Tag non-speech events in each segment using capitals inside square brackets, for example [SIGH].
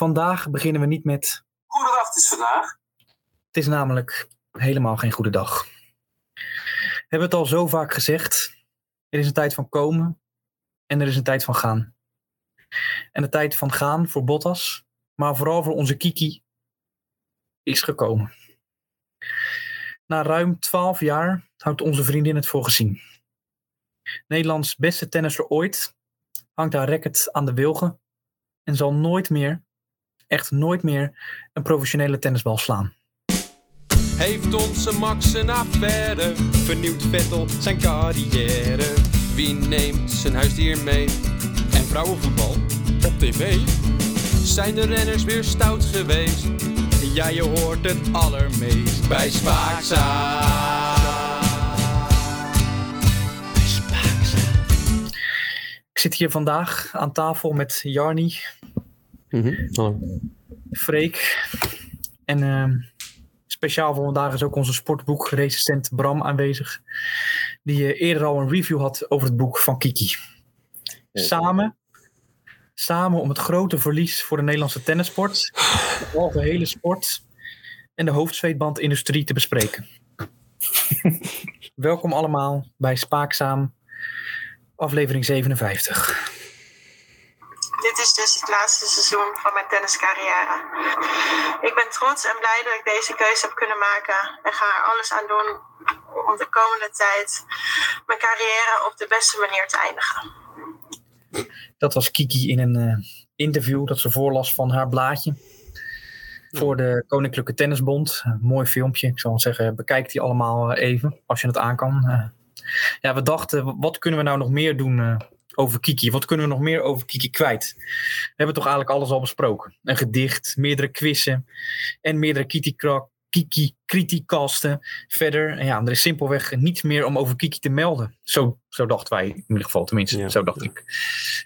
Vandaag beginnen we niet met. Goedendag, het is vandaag. Het is namelijk helemaal geen goede dag. We hebben het al zo vaak gezegd. Er is een tijd van komen en er is een tijd van gaan. En de tijd van gaan voor Bottas, maar vooral voor onze Kiki, is gekomen. Na ruim 12 jaar houdt onze vriendin het voor gezien. Nederlands beste tennisser ooit hangt haar racket aan de wilgen en zal nooit meer, echt nooit meer, een professionele tennisbal slaan. Heeft onze Max een affaire? Vernieuwt Vettel zijn carrière? Wie neemt zijn huisdier mee? En vrouwenvoetbal op tv? Zijn de renners weer stout geweest? Ja, je hoort het allermeest bij Spaakza. Ik zit hier vandaag aan tafel met Jarni, Hallo. Freek en ehm, speciaal voor vandaag is ook onze sportboekrecensent Bram aanwezig, die eh, eerder al een review had over het boek van Kiki. Samen, samen om het grote verlies voor de Nederlandse tennissport, de algehele sport en de hoofdzweetbandindustrie te bespreken. [LAUGHS] Welkom allemaal bij Spaakzaam, aflevering 57. Is dus het laatste seizoen van mijn tenniscarrière. Ik ben trots en blij dat ik deze keuze heb kunnen maken en ga er alles aan doen om de komende tijd mijn carrière op de beste manier te eindigen. Dat was Kiki in een eh, interview dat ze voorlas van haar blaadje. Voor de Koninklijke Tennisbond. Mooi filmpje. Ik zal zeggen, bekijk die allemaal even als je het aan kan. Eh, ja, we dachten, wat kunnen we nou nog meer doen eh, over Kiki? Wat kunnen we nog meer over Kiki kwijt? We hebben toch eigenlijk alles al besproken. Een gedicht, meerdere quizzen en meerdere Kiki Kiki criticasten. Verder, en ja, er is simpelweg niets meer om over Kiki te melden. Zo, zo dachten wij in ieder geval, tenminste. Ja. Zo dacht ik.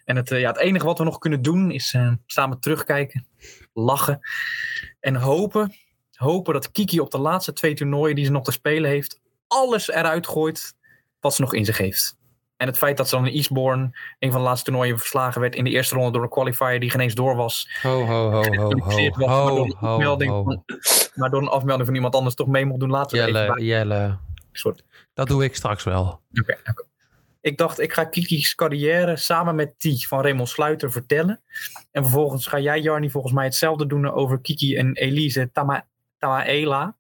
En het, eh, ja, het enige wat we nog kunnen doen is eh, samen terugkijken, lachen en hopen, hopen dat Kiki op de laatste twee toernooien die ze nog te spelen heeft, alles eruit gooit wat ze nog in zich heeft. En het feit dat ze dan in Eastbourne, een van de laatste toernooien, verslagen werd in de eerste ronde door een qualifier die geen eens door was. Ho, ho, ho, ho, ho, ho, een ho, afmelding ho. van, maar door een afmelding van iemand anders toch mee mocht doen. Er even Jelle. Jelle. Sorry. Dat doe ik straks wel. Oké, oké. Ik dacht, ik ga Kiki's carrière samen met die van Raymond Sluiter vertellen. En vervolgens ga jij, Jarni, volgens mij hetzelfde doen over Kiki en Elise Tama Tamaela.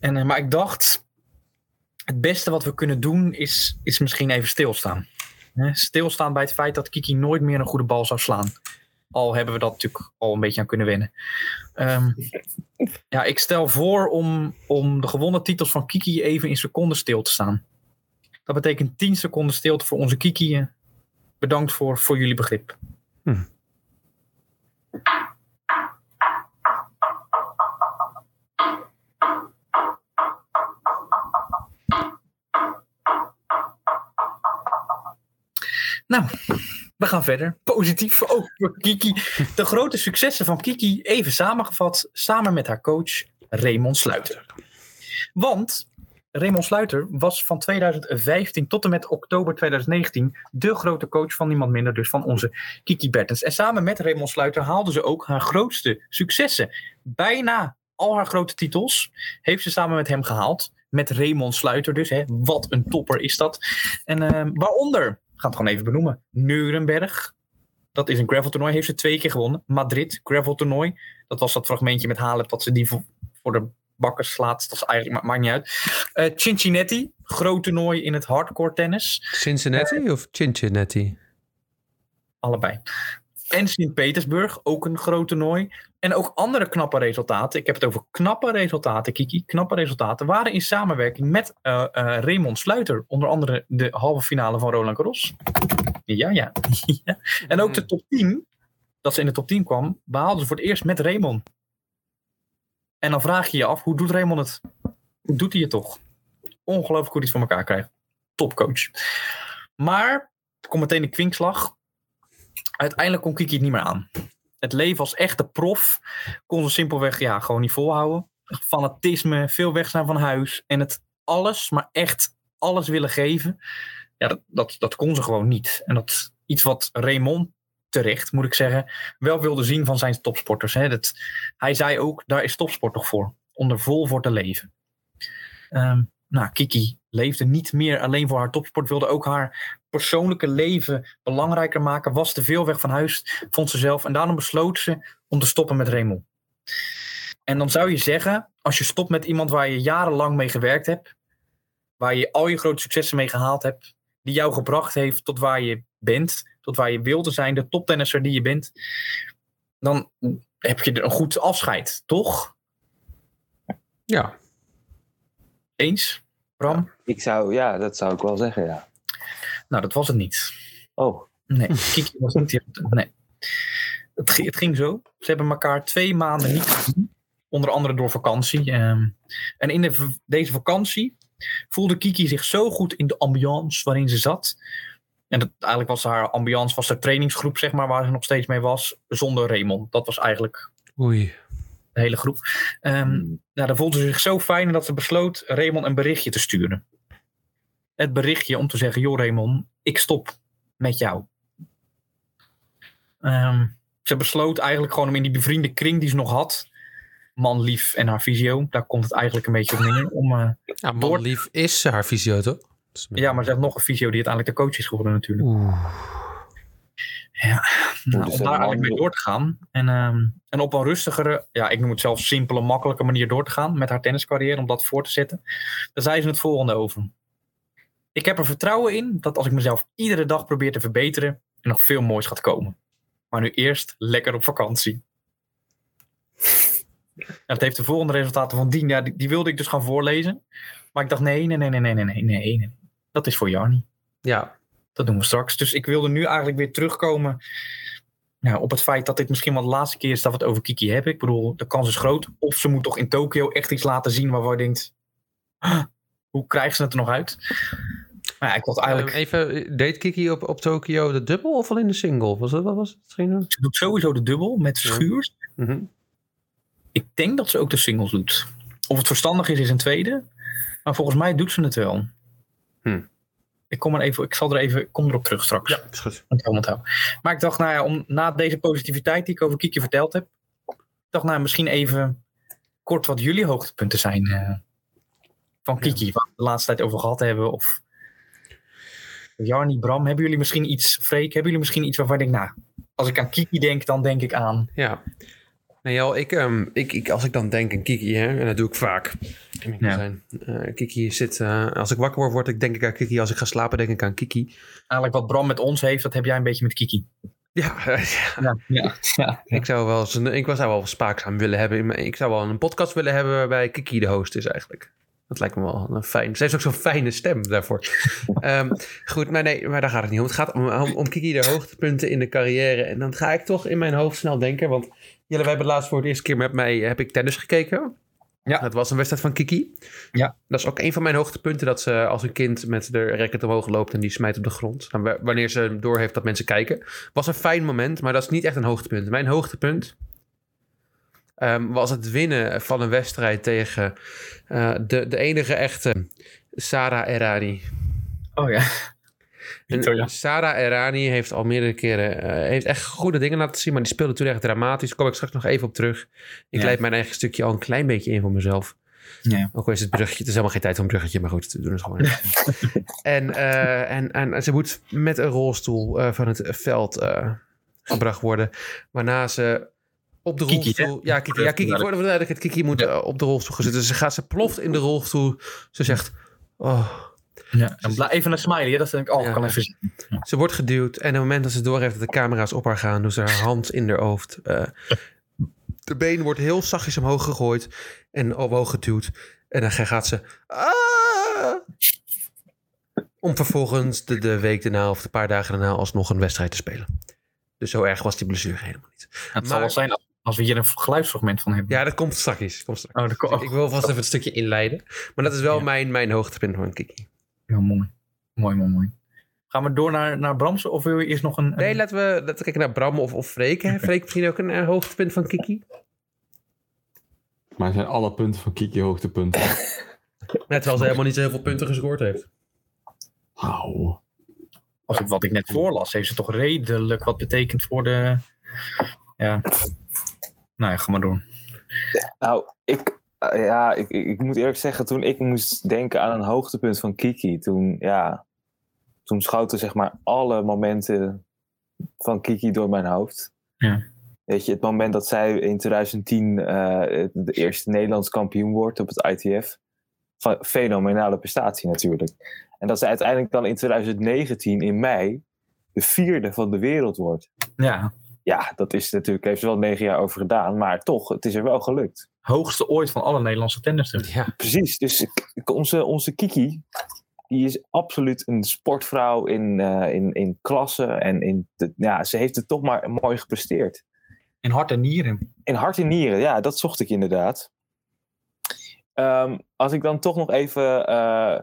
En, eh, maar ik dacht, het beste wat we kunnen doen is, is misschien even stilstaan. Stilstaan bij het feit dat Kiki nooit meer een goede bal zou slaan. Al hebben we dat natuurlijk al een beetje aan kunnen wennen. Ehm, ja, ik stel voor om, om de gewonnen titels van Kiki even in seconden stil te staan. Dat betekent 10 seconden stilte voor onze Kiki. Eh, Bedankt voor, voor jullie begrip. Hm. Nou, we gaan verder. Positief ook voor Kiki. De grote successen van Kiki even samengevat. Samen met haar coach Raymond Sluiter. Want Raymond Sluiter was van 2015 tot en met oktober 2019 de grote coach van niemand minder, dus van onze Kiki Bertens. En samen met Raymond Sluiter haalde ze ook haar grootste successen. Bijna al haar grote titels heeft ze samen met hem gehaald. Met Raymond Sluiter dus. Hè. Wat een topper is dat. En eh, waaronder, ik ga het gewoon even benoemen, Nuremberg. Dat is een gravel toernooi, heeft ze twee keer gewonnen. Madrid, gravel toernooi. Dat was dat fragmentje met Halep dat ze die voor, voor de bakken slaat. Dat is eigenlijk, ma- maakt niet uit. Eh, Cincinnati, groot toernooi in het hardcore tennis. Cincinnati of Cincinnati? Allebei. En Sint-Petersburg, ook een groot toernooi. En ook andere knappe resultaten. Ik heb het over knappe resultaten, Kiki. Knappe resultaten waren in samenwerking met eh, eh, Raymond Sluiter. Onder andere de halve finale van Roland Garros. Ja, ja. ja. [LAUGHS] En ook de top 10, dat ze in de top 10 kwam, behaalden ze voor het eerst met Raymond. En dan vraag je je af, hoe doet Raymond het? Hoe doet hij het toch? Ongelooflijk goed iets voor elkaar krijgt. Topcoach. Maar, er komt meteen een kwinkslag uiteindelijk kon Kiki het niet meer aan. Het leven als echte prof kon ze simpelweg ja, gewoon niet volhouden. Fanatisme, veel weg zijn van huis en het alles, maar echt alles willen geven. Ja, dat, dat, dat kon ze gewoon niet. En dat iets wat Raymond terecht moet ik zeggen, wel wilde zien van zijn topsporters. Hè. Dat, hij zei ook, daar is topsport toch voor. Om er vol voor te leven. Ehm, nou, Kiki leefde niet meer alleen voor haar topsport, wilde ook haar persoonlijke leven belangrijker maken, was te veel weg van huis, vond ze zelf. En daarom besloot ze om te stoppen met Raymond. En dan zou je zeggen, als je stopt met iemand waar je jarenlang mee gewerkt hebt, waar je al je grote successen mee gehaald hebt, die jou gebracht heeft tot waar je bent, tot waar je wilde zijn, de toptennisser die je bent, dan heb je er een goed afscheid, toch? Ja. Eens, Bram? Ik zou, ja, dat zou ik wel zeggen, ja. Nou, dat was het niet. Oh, Nee, Kiki was niet. Nee. Het, ging- het ging zo. Ze hebben elkaar twee maanden niet gezien. Onder andere door vakantie. Ehm, en in de, deze vakantie voelde Kiki zich zo goed in de ambiance waarin ze zat. En dat, eigenlijk was haar ambiance, was de trainingsgroep, zeg maar, waar ze nog steeds mee was, zonder Raymond. Dat was eigenlijk Oei. De hele groep. Ehm, nou, dan voelde ze zich zo fijn dat ze besloot Raymond een berichtje te sturen. Het berichtje om te zeggen: Joh, Raymond, ik stop met jou. Ehm, ze besloot eigenlijk gewoon om in die bevriende kring die ze nog had, man lief en haar visio, daar komt het eigenlijk een beetje op neer. Om, eh, Ja, Door- man lief is haar visio, toch? Ja, maar ze heeft nog een visio die uiteindelijk de coach is geworden, natuurlijk. Oeh. Nou, dus om dat daar eigenlijk mee door te gaan. En, ehm, en op een rustigere, ja, ik noem het zelf simpele, makkelijke manier door te gaan met haar tenniscarrière, om dat voor te zetten. Daar zei ze het volgende over. Ik heb er vertrouwen in dat als ik mezelf iedere dag probeer te verbeteren, er nog veel moois gaat komen. Maar nu eerst lekker op vakantie. Ja, [LAUGHS] het heeft de volgende resultaten van dien. Ja, die, die wilde ik dus gaan voorlezen. Maar ik dacht, nee, nee, nee, nee, nee, nee, nee, nee. nee. Dat is voor Jarni. Ja. Dat doen we straks. Dus ik wilde nu eigenlijk weer terugkomen nou, op het feit dat dit misschien wel de laatste keer is dat we het over Kiki hebben. Ik bedoel, de kans is groot. Of ze moet toch in Tokio echt iets laten zien waarvan je denkt, "Huh, hoe krijgen ze het er nog uit? Maar ja, ik wil eigenlijk, Ehm, even, deed Kiki op, op Tokio de dubbel of alleen de single? Was dat, wat was het? Ze doet sowieso de dubbel met. Schuurs. Mhm. Ik denk dat ze ook de singles doet. Of het verstandig is, is een tweede. Maar volgens mij doet ze het wel. Hm. Ik, kom er even, ik zal er even, kom erop terug straks. Ja, is goed. Maar ik dacht, nou ja, om, na deze positiviteit die ik over Kiekje verteld heb, dacht, nou, misschien even kort wat jullie hoogtepunten zijn eh, van Kiki, waar we de laatste tijd over gehad hebben. Of Jarni, Bram, hebben jullie misschien iets, Freek, hebben jullie misschien iets waarvan ik denk, nou, als ik aan Kiki denk, dan denk ik aan. Ja. Nee, Jel, ik, ehm, ik, ik, als ik dan denk aan Kiki, hè, en dat doe ik vaak. Ik Ja. zijn. Eh, Kiki zit, eh, als ik wakker word, word ik denk ik aan Kiki. Als ik ga slapen, denk ik aan Kiki. Eigenlijk wat Bram met ons heeft, dat heb jij een beetje met Kiki. Ja, [LAUGHS] ja. Ja, ja, ja. ik zou wel eens een, ik zou wel spaakzaam willen hebben. Ik zou wel een podcast willen hebben waarbij Kiki de host is eigenlijk. Dat lijkt me wel een fijn. Ze heeft ook zo'n fijne stem daarvoor. [LAUGHS] Ehm, goed, maar nee, maar daar gaat het niet om. Het gaat om, om, om Kiki de hoogtepunten in de carrière. En dan ga ik toch in mijn hoofd snel denken. Want Jelle, wij hebben laatst voor de eerste keer met mij heb ik tennis gekeken. Ja. Dat was een wedstrijd van Kiki. Ja. Dat is ook een van mijn hoogtepunten. Dat ze als een kind met de racket omhoog loopt en die smijt op de grond. Wa- wanneer ze doorheeft dat mensen kijken. Was een fijn moment, maar dat is niet echt een hoogtepunt. Mijn hoogtepunt ehm, was het winnen van een wedstrijd tegen eh, de, de enige echte Sarah Errani. Oh ja. En. Sarah Errani heeft al meerdere keren eh, heeft echt goede dingen laten zien, maar die speelde toen echt dramatisch. Daar kom ik straks nog even op terug. Ik Ja. leid mijn eigen stukje al een klein beetje in voor mezelf. Ja. Ook al is het bruggetje, het is helemaal geen tijd voor een bruggetje, maar goed, we doen het gewoon. [LAUGHS] en, eh, en, en ze moet met een rolstoel eh, van het veld gebracht worden, waarna ze op de Kiki, rolstoel... Ja, Kiki, ja, Kiki, voor de duidelijkheid, Kiki moet Ja. op de rolstoel gaan zitten. Dus ze gaat, ze ploft in de rolstoel. Ze zegt, oh, ja. En even een smiley, dat denk ik, oh, Ja. kan even zien. Ze wordt geduwd en op het moment dat ze doorheeft dat de camera's op haar gaan, doet ze haar hand in haar hoofd. Eh, [LAUGHS] de been wordt heel zachtjes omhoog gegooid en omhoog geduwd. En dan gaat ze. "Ah!" Om vervolgens de, de week daarna of een paar dagen daarna alsnog een wedstrijd te spelen. Dus zo erg was die blessure helemaal niet. Het zal wel zijn als- we hier een geluidsfragment van hebben. Ja, dat komt straks. Komt straks. Oh, dat Ik wil vast even het stukje inleiden. Maar dat is wel Ja. mijn, mijn hoogtepunt van Kiki. Mooi. Mooi, mooi, mooi. Gaan we door naar, naar Brams of wil je eerst nog een... een- Nee, laten we, laten we kijken naar Bram of, of Freek. Hè? Freek misschien ook een eh, hoogtepunt van Kiki. Maar zijn alle punten van Kiki hoogtepunten? [LAUGHS] Net terwijl ze helemaal niet zo heel veel punten gescoord heeft. Auw. als ik wat ik net voorlas, heeft ze toch redelijk wat betekend voor de. Ja. Nou ja, ga maar doen. Nou, ik, eh, ja, ik, ik moet eerlijk zeggen, toen ik moest denken aan een hoogtepunt van Kiki, toen, ja, toen schoten zeg maar alle momenten van Kiki door mijn hoofd. Ja. Weet je, het moment dat zij in 2010 eh, de eerste Nederlands kampioen wordt op het ITF. Fenomenale prestatie natuurlijk. En dat ze uiteindelijk dan in 2019 in mei de vierde van de wereld wordt. Ja, Ja, dat is natuurlijk, heeft ze wel negen jaar over gedaan, maar toch, het is er wel gelukt. hoogste ooit van alle Nederlandse tennisters. Ja. Precies, dus onze, onze Kiki, die is absoluut een sportvrouw in, eh, in, in klasse. En in de, ja, ze heeft het toch maar mooi gepresteerd. In hart en nieren. In hart en nieren, ja, dat zocht ik inderdaad. Ehm, als ik dan toch nog even eh,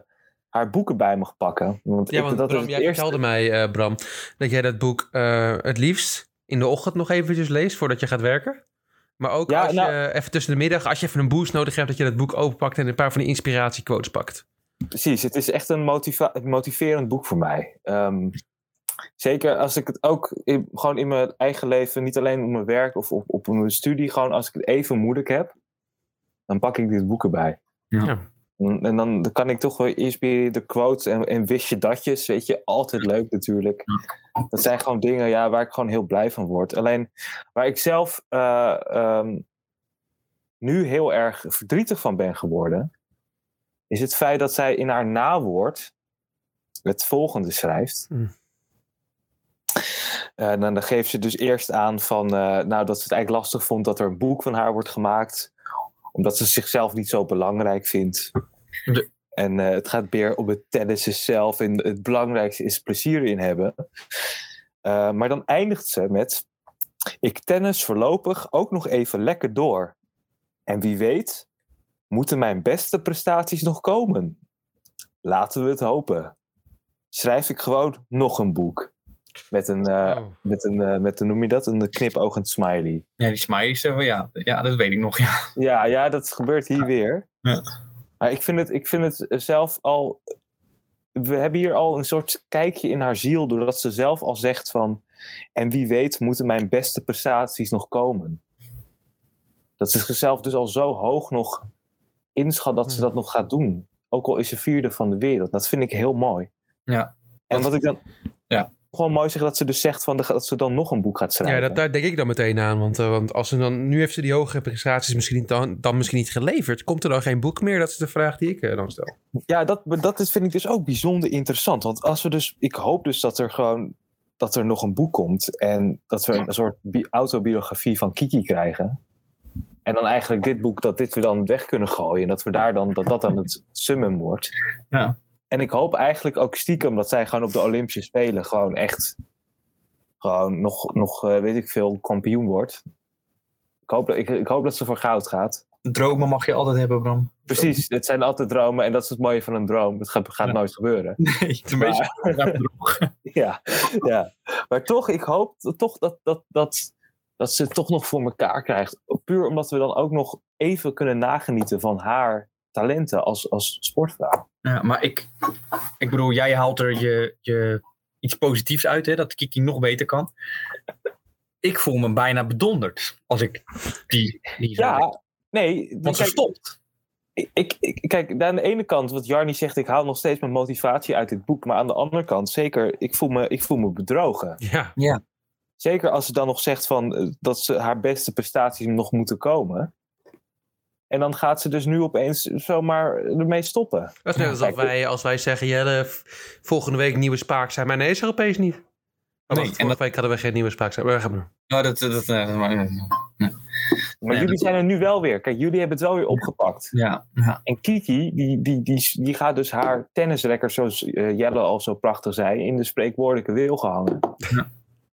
haar boeken bij mag pakken. Want, Ja, ik- want dat Bram, is jij eerste. vertelde mij, eh, Bram, dat jij dat boek eh, het liefst in de ochtend nog eventjes leest voordat je gaat werken. Maar ook Ja, als nou- je even tussen de middag, als je even een boost nodig hebt, dat je dat boek openpakt en een paar van die inspiratiequotes pakt. Precies, het is echt een motiva- motiverend boek voor mij. Ehm, zeker als ik het ook in- gewoon in mijn eigen leven, niet alleen op mijn werk of op, op mijn studie, gewoon als ik het even moeilijk heb, dan pak ik dit boek erbij. Ja. Ja. En, en dan kan ik toch wel inspireren de quotes en, en wist je datjes, weet je, altijd leuk natuurlijk. Dat zijn gewoon dingen ja, waar ik gewoon heel blij van word. Alleen waar ik zelf eh, ehm, nu heel erg verdrietig van ben geworden, is het feit dat zij in haar nawoord het volgende schrijft. Hmm. En dan, dan geeft ze dus eerst aan van, eh, nou, dat ze het eigenlijk lastig vond dat er een boek van haar wordt gemaakt, omdat ze zichzelf niet zo belangrijk vindt. De- En eh, het gaat meer om het tennissen zelf en het belangrijkste is plezier in hebben. Eh, maar dan eindigt ze met, ik tennis voorlopig ook nog even lekker door. En wie weet, moeten mijn beste prestaties nog komen? Laten we het hopen. Schrijf ik gewoon nog een boek. Met een, eh, Oh. met een, met een, noem je dat? Een knipoogend smiley. Ja, die smileys, eh, ja, ja, dat weet ik nog. Ja. Ja, ja, dat gebeurt hier weer. Ja. Maar ik vind, het, ik vind het zelf al. We hebben hier al een soort kijkje in haar ziel, doordat ze zelf al zegt van. En wie weet, moeten mijn beste prestaties nog komen. Dat ze zichzelf dus al zo hoog nog inschat dat ze Hmm. dat nog gaat doen. Ook al is ze vierde van de wereld. Dat vind ik heel mooi. Ja. En wat ik dan. Ja. Gewoon mooi zeg dat ze dus zegt van de, dat ze dan nog een boek gaat schrijven. Ja, dat, daar denk ik dan meteen aan. Want, eh, want als ze dan, nu heeft ze die hogere prestaties misschien niet, dan, dan misschien niet geleverd. Komt er dan geen boek meer? Dat is de vraag die ik eh, dan stel. Ja, dat, dat is, vind ik dus ook bijzonder interessant. Want als we dus, ik hoop dus dat er gewoon dat er nog een boek komt en dat we een soort bi- autobiografie van Kiki krijgen. En dan eigenlijk dit boek, dat dit we dan weg kunnen gooien. En dat we daar dan, dat dat dan het summum wordt. Ja. En ik hoop eigenlijk ook stiekem dat zij gewoon op de Olympische Spelen gewoon echt, gewoon nog, nog eh, weet ik veel, kampioen wordt. Ik hoop, dat- ik, ik hoop dat ze voor goud gaat. Dromen mag je altijd hebben, Bram. Precies, het zijn altijd dromen en dat is het mooie van een droom. Het gaat, gaat Ja. nooit gebeuren. [LAUGHS] Nee, het is een beetje [LAUGHS] Ja, ja. Maar toch, ik hoop toch dat, dat, dat, dat ze het toch nog voor elkaar krijgt. Puur omdat we dan ook nog even kunnen nagenieten van haar talenten als, als sportvrouw. Ja, maar ik, ik bedoel, jij haalt er je, je iets positiefs uit, hè, dat Kiki nog beter kan. Ik voel me bijna bedonderd als ik die, die Ja, nee. Want ze kijk, stopt. ik, ik, ik- kijk, aan de ene kant, wat Jarni zegt, ik haal nog steeds mijn motivatie uit dit boek. Maar aan de andere kant, zeker, ik voel me, ik voel me bedrogen. Ja, Zeker als ze dan nog zegt van, eh, dat ze haar beste prestaties nog moeten komen. En dan gaat ze dus nu opeens zomaar ermee stoppen. dat is net alsof Kijk, wij, als wij zeggen, Jelle, volgende week nieuwe spaak zijn. Maar nee, is er opeens niet. Oh, Nee, wacht, en vorige week hadden we geen nieuwe spaak zijn. Maar. Nou, dat, dat, dat, maar- jullie dat- zijn er nu wel weer. Kijk, jullie hebben het wel weer opgepakt. ja, ja, En Kiki, die, die, die, die gaat dus haar tennisrekker, zoals eh, Jelle al zo prachtig zei, in de spreekwoordelijke wil gehangen. Ja.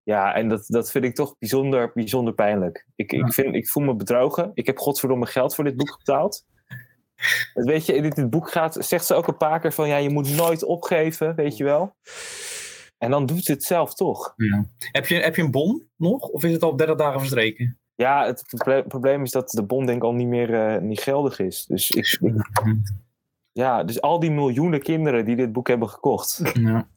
Ja, en dat, dat vind ik toch bijzonder, bijzonder pijnlijk. Ik, Ja. ik, vind, ik voel me bedrogen. Ik heb godverdomme geld voor dit boek betaald. Het, weet je, in dit, dit boek gaat, zegt ze ook een paar keer van, ja, je moet nooit opgeven, weet je wel. En dan doet ze het zelf toch. ja. Heb, je, heb je een bon nog? Of is het al 30 dagen verstreken? Ja, het proble- probleem is dat de bon denk ik al niet meer eh, niet geldig is. Dus ik, ik- ja, dus al die miljoenen kinderen die dit boek hebben gekocht. Ja.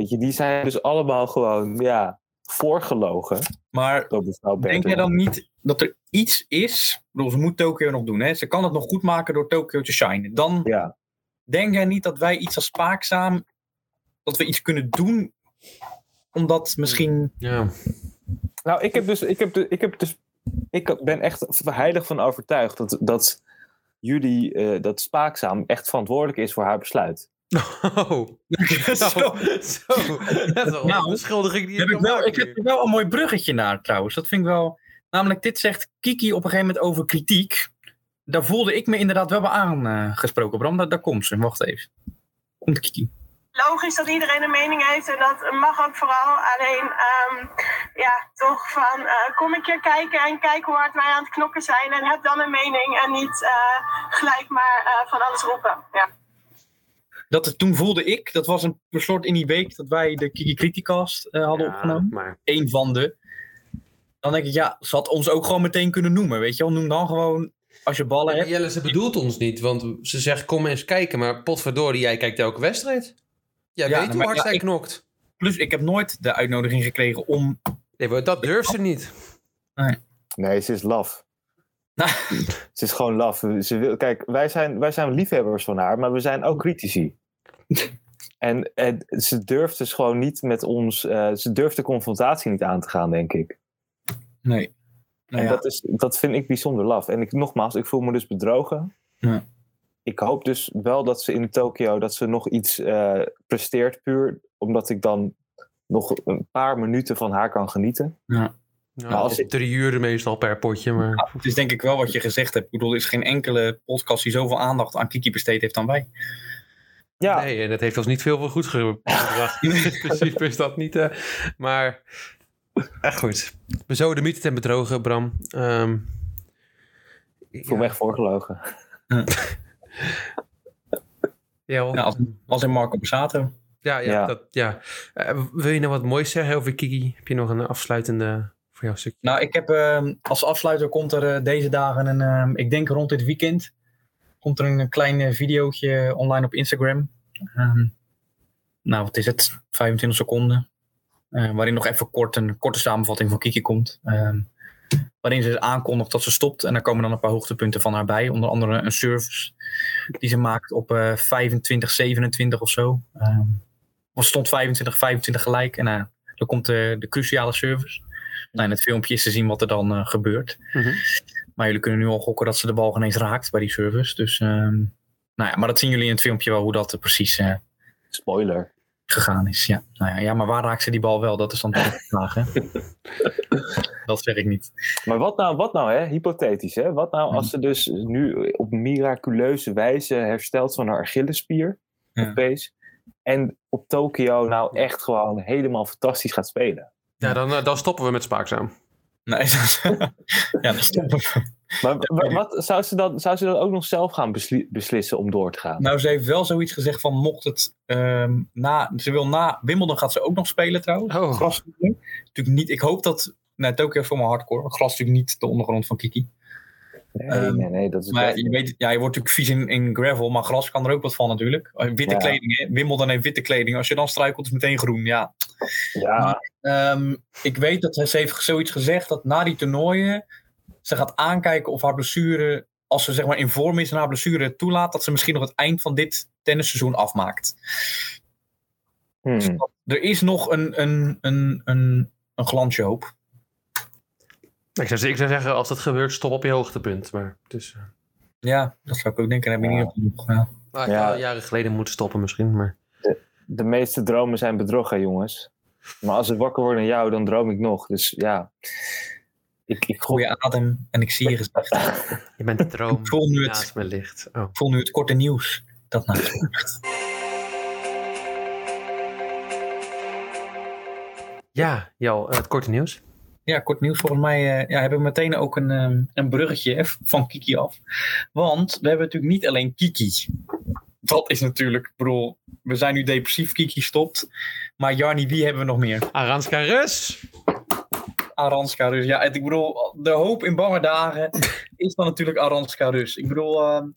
Weet je, die zijn dus allemaal gewoon, ja, voorgelogen Maar mevrouw denk jij dan niet dat er iets is? Bedoel, ze moet Tokio nog doen. Hè? Ze kan het nog goed maken door Tokio te shinen. Dan Ja, denk jij niet dat wij iets als spaakzaam... dat we iets kunnen doen omdat misschien... Ja. nou, ik heb dus, ik heb, de, ik heb dus, ik ben echt heilig van overtuigd dat, dat jullie, eh, dat Spaakzaam echt verantwoordelijk is voor haar besluit. Oh. [LAUGHS] Zo. Zo. Zo. [LAUGHS] Dat is wel Nou, beschuldiging die Heb ik, wel, ik heb er wel een mooi bruggetje naar trouwens. Dat vind ik wel. Namelijk, dit zegt Kiki op een gegeven moment over kritiek. Daar voelde ik me inderdaad wel bij aangesproken, Bram. Daar, daar komt ze. Wacht even. Komt Kiki. logisch dat iedereen een mening heeft en dat mag ook vooral. Alleen, ehm, ja, toch van eh, kom een keer kijken en kijk hoe hard wij aan het knokken zijn en heb dan een mening en niet eh, gelijk maar eh, van alles roepen. Ja. Dat, het- toen voelde ik, dat was een soort in die week dat wij de Kiki Criticast eh, hadden Ja, opgenomen. maar Eén van de. Dan denk ik, ja, ze had ons ook gewoon meteen kunnen noemen. Weet je wel, noem dan gewoon als je ballen hebt. Jelle, ze bedoelt ons niet, want ze zegt kom eens kijken, maar potverdorie, jij kijkt elke wedstrijd. Jij Ja, weet hoe maar hard ja, zij ik- knokt. Plus, ik heb nooit de uitnodiging gekregen om. Nee, dat durft ze niet. Nee, ze is laf. Nou. [LAUGHS] Ze is gewoon laf. Ze wil, kijk, wij zijn, wij zijn liefhebbers van haar, maar we zijn ook critici. En, en ze durft dus gewoon niet met ons, eh, ze durft de confrontatie niet aan te gaan, denk ik. Nee. Nou en ja. dat, is, dat vind ik bijzonder laf. En ik, nogmaals, ik voel me dus bedrogen. Ja. Ik hoop dus wel dat ze in Tokio dat ze nog iets eh, presteert, puur omdat ik dan nog een paar minuten van haar kan genieten. Nou, Maar als als drie uur meestal per potje, maar... Het is denk ik wel wat je gezegd hebt. Ik bedoel, er is geen enkele podcast die zoveel aandacht aan Kiki besteed heeft dan wij. Ja, Nee, en dat heeft ons niet veel voor goed [LAUGHS] gebracht. In [LAUGHS] principe is dat niet... eh, maar, echt goed. We zo de mythe ten bedrogen, Bram. Ehm ik voel me echt voorgelogen. Ja. Ja, als, als in Marco Borsato. ja, ja, Ja. Dat, ja. Eh, wil je nou wat moois zeggen over Kiki? Heb je nog een afsluitende voor jouw stukje? Nou, ik heb ehm, als afsluiter komt er eh, deze dagen een, ehm, ik denk rond dit weekend, komt er een, klein videootje online op Instagram. Ehm, nou, wat is het? 25 seconden. Eh, waarin nog even kort een korte samenvatting van Kiki komt. Ehm, waarin ze aankondigt dat ze stopt. En daar komen dan een paar hoogtepunten van haar bij. Onder andere een service die ze maakt op eh 25, 27 of zo. Ehm of stond 25, 25 gelijk. En eh dan komt de, de cruciale service. Nou, in het filmpje is te zien wat er dan eh, gebeurt. Mhm. Maar jullie kunnen nu al gokken dat ze de bal geen eens raakt bij die service. Dus, nou ja, maar dat zien jullie in het filmpje wel hoe dat er precies eh, Spoiler. gegaan is. Ja. Nou ja, ja, maar waar raakt ze die bal wel? Dat is dan toch de [LAUGHS] vraag, hè? dat zeg ik niet. Maar wat nou, wat nou hè? hypothetisch, hè? Wat nou als ze dus nu op miraculeuze wijze herstelt van haar Achillesspier, Ja. opeens, en op Tokio nou echt gewoon helemaal fantastisch gaat spelen? Ja, dan, eh, dan stoppen we met Spaakzaam. Nee, dat- [LAUGHS] ja, dat stoppen we. Maar wa- wat, zou, ze dan, zou ze dan ook nog zelf gaan besli- beslissen om door te gaan? Nou, ze heeft wel zoiets gezegd van mocht het ehm, na... Ze wil na Wimbledon gaat ze ook nog spelen trouwens. Oh. Gras natuurlijk niet. Ik hoop dat... Nou, Tokio is voor me hardcore. Gras natuurlijk niet de ondergrond van Kiki. Nee, ehm, nee, nee, dat is Maar je weet, ja, je wordt natuurlijk vies in, in gravel, maar gras kan er ook wat van natuurlijk. Eh, Witte Ja. kleding, hè? Wimbledon heeft witte kleding. Als je dan struikelt, is het meteen groen. Ja. ja, Ehm, ik weet dat ze heeft zoiets gezegd dat na die toernooien ze gaat aankijken of haar blessure, als ze zeg maar in vorm is en haar blessure toelaat, dat ze misschien nog het eind van dit tennisseizoen afmaakt. hmm. Er is nog een, een, een, een, een glansje hoop. Ik zou, ik zou zeggen, als dat gebeurt, stop op je hoogtepunt. Maar dus, eh, Ja, dat zou ik ook denken. Dat heb ik Ja. niet genoeg. Ja. maar ik Ja. had al jaren geleden moeten stoppen misschien. Maar De meeste dromen zijn bedrog, jongens. Maar als ik wakker word in jou, dan droom ik nog. Dus ja, ik, ik gok Goeie adem en ik zie je gezicht. je bent de droom Ik voel nu het. naast me ligt. Oh. Ik voel nu het korte nieuws. Dat naast me ligt. Ja, Jal, eh, het korte nieuws. Ja, kort nieuws. Volgens mij eh, ja, hebben we meteen ook een, ehm, een bruggetje van Kiki af. Want we hebben natuurlijk niet alleen Kiki. Dat is natuurlijk, ik bedoel, we zijn nu depressief, Kiki stopt. Maar Jarni, wie hebben we nog meer? Aranska Rus. Aranska Rus. Ja, ik bedoel, de hoop in bange dagen is dan natuurlijk Aranska Rus. Ik bedoel, ehm,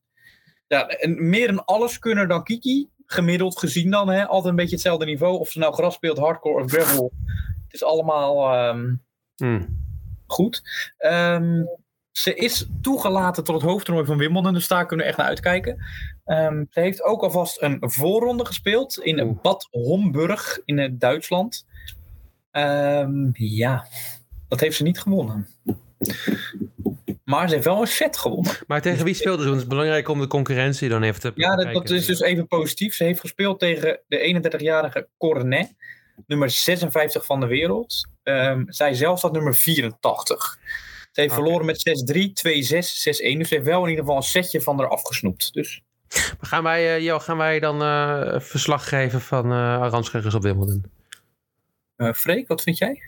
ja, en meer een alleskunner dan Kiki gemiddeld gezien dan. Hè? Altijd een beetje hetzelfde niveau. Of ze nou gras speelt, hardcore of gravel. Het is allemaal ehm, Hmm. goed. Ehm, ze is toegelaten tot het hoofdtoernooi van Wimbledon. Dus daar kunnen we echt naar uitkijken. Ehm, ze heeft ook alvast een voorronde gespeeld in Oeh. Bad Homburg in eh, Duitsland. Ehm, ja, dat heeft ze niet gewonnen. Maar ze heeft wel een set gewonnen. Maar tegen wie speelde ze? Want het is belangrijk om de concurrentie dan even te Ja, dat, dat is dus even positief. Ze heeft gespeeld tegen de 31-jarige Cornet, nummer 56 van de wereld. Ehm, zij zelf staat nummer 84. Ze heeft verloren met 6-3, 2-6, 6-1. Dus ze heeft wel in ieder geval een setje van haar afgesnoept. Dus Gaan wij, eh, Jo, gaan wij dan eh, verslag geven van uh, op Wimbledon? eh Freek, wat vind jij?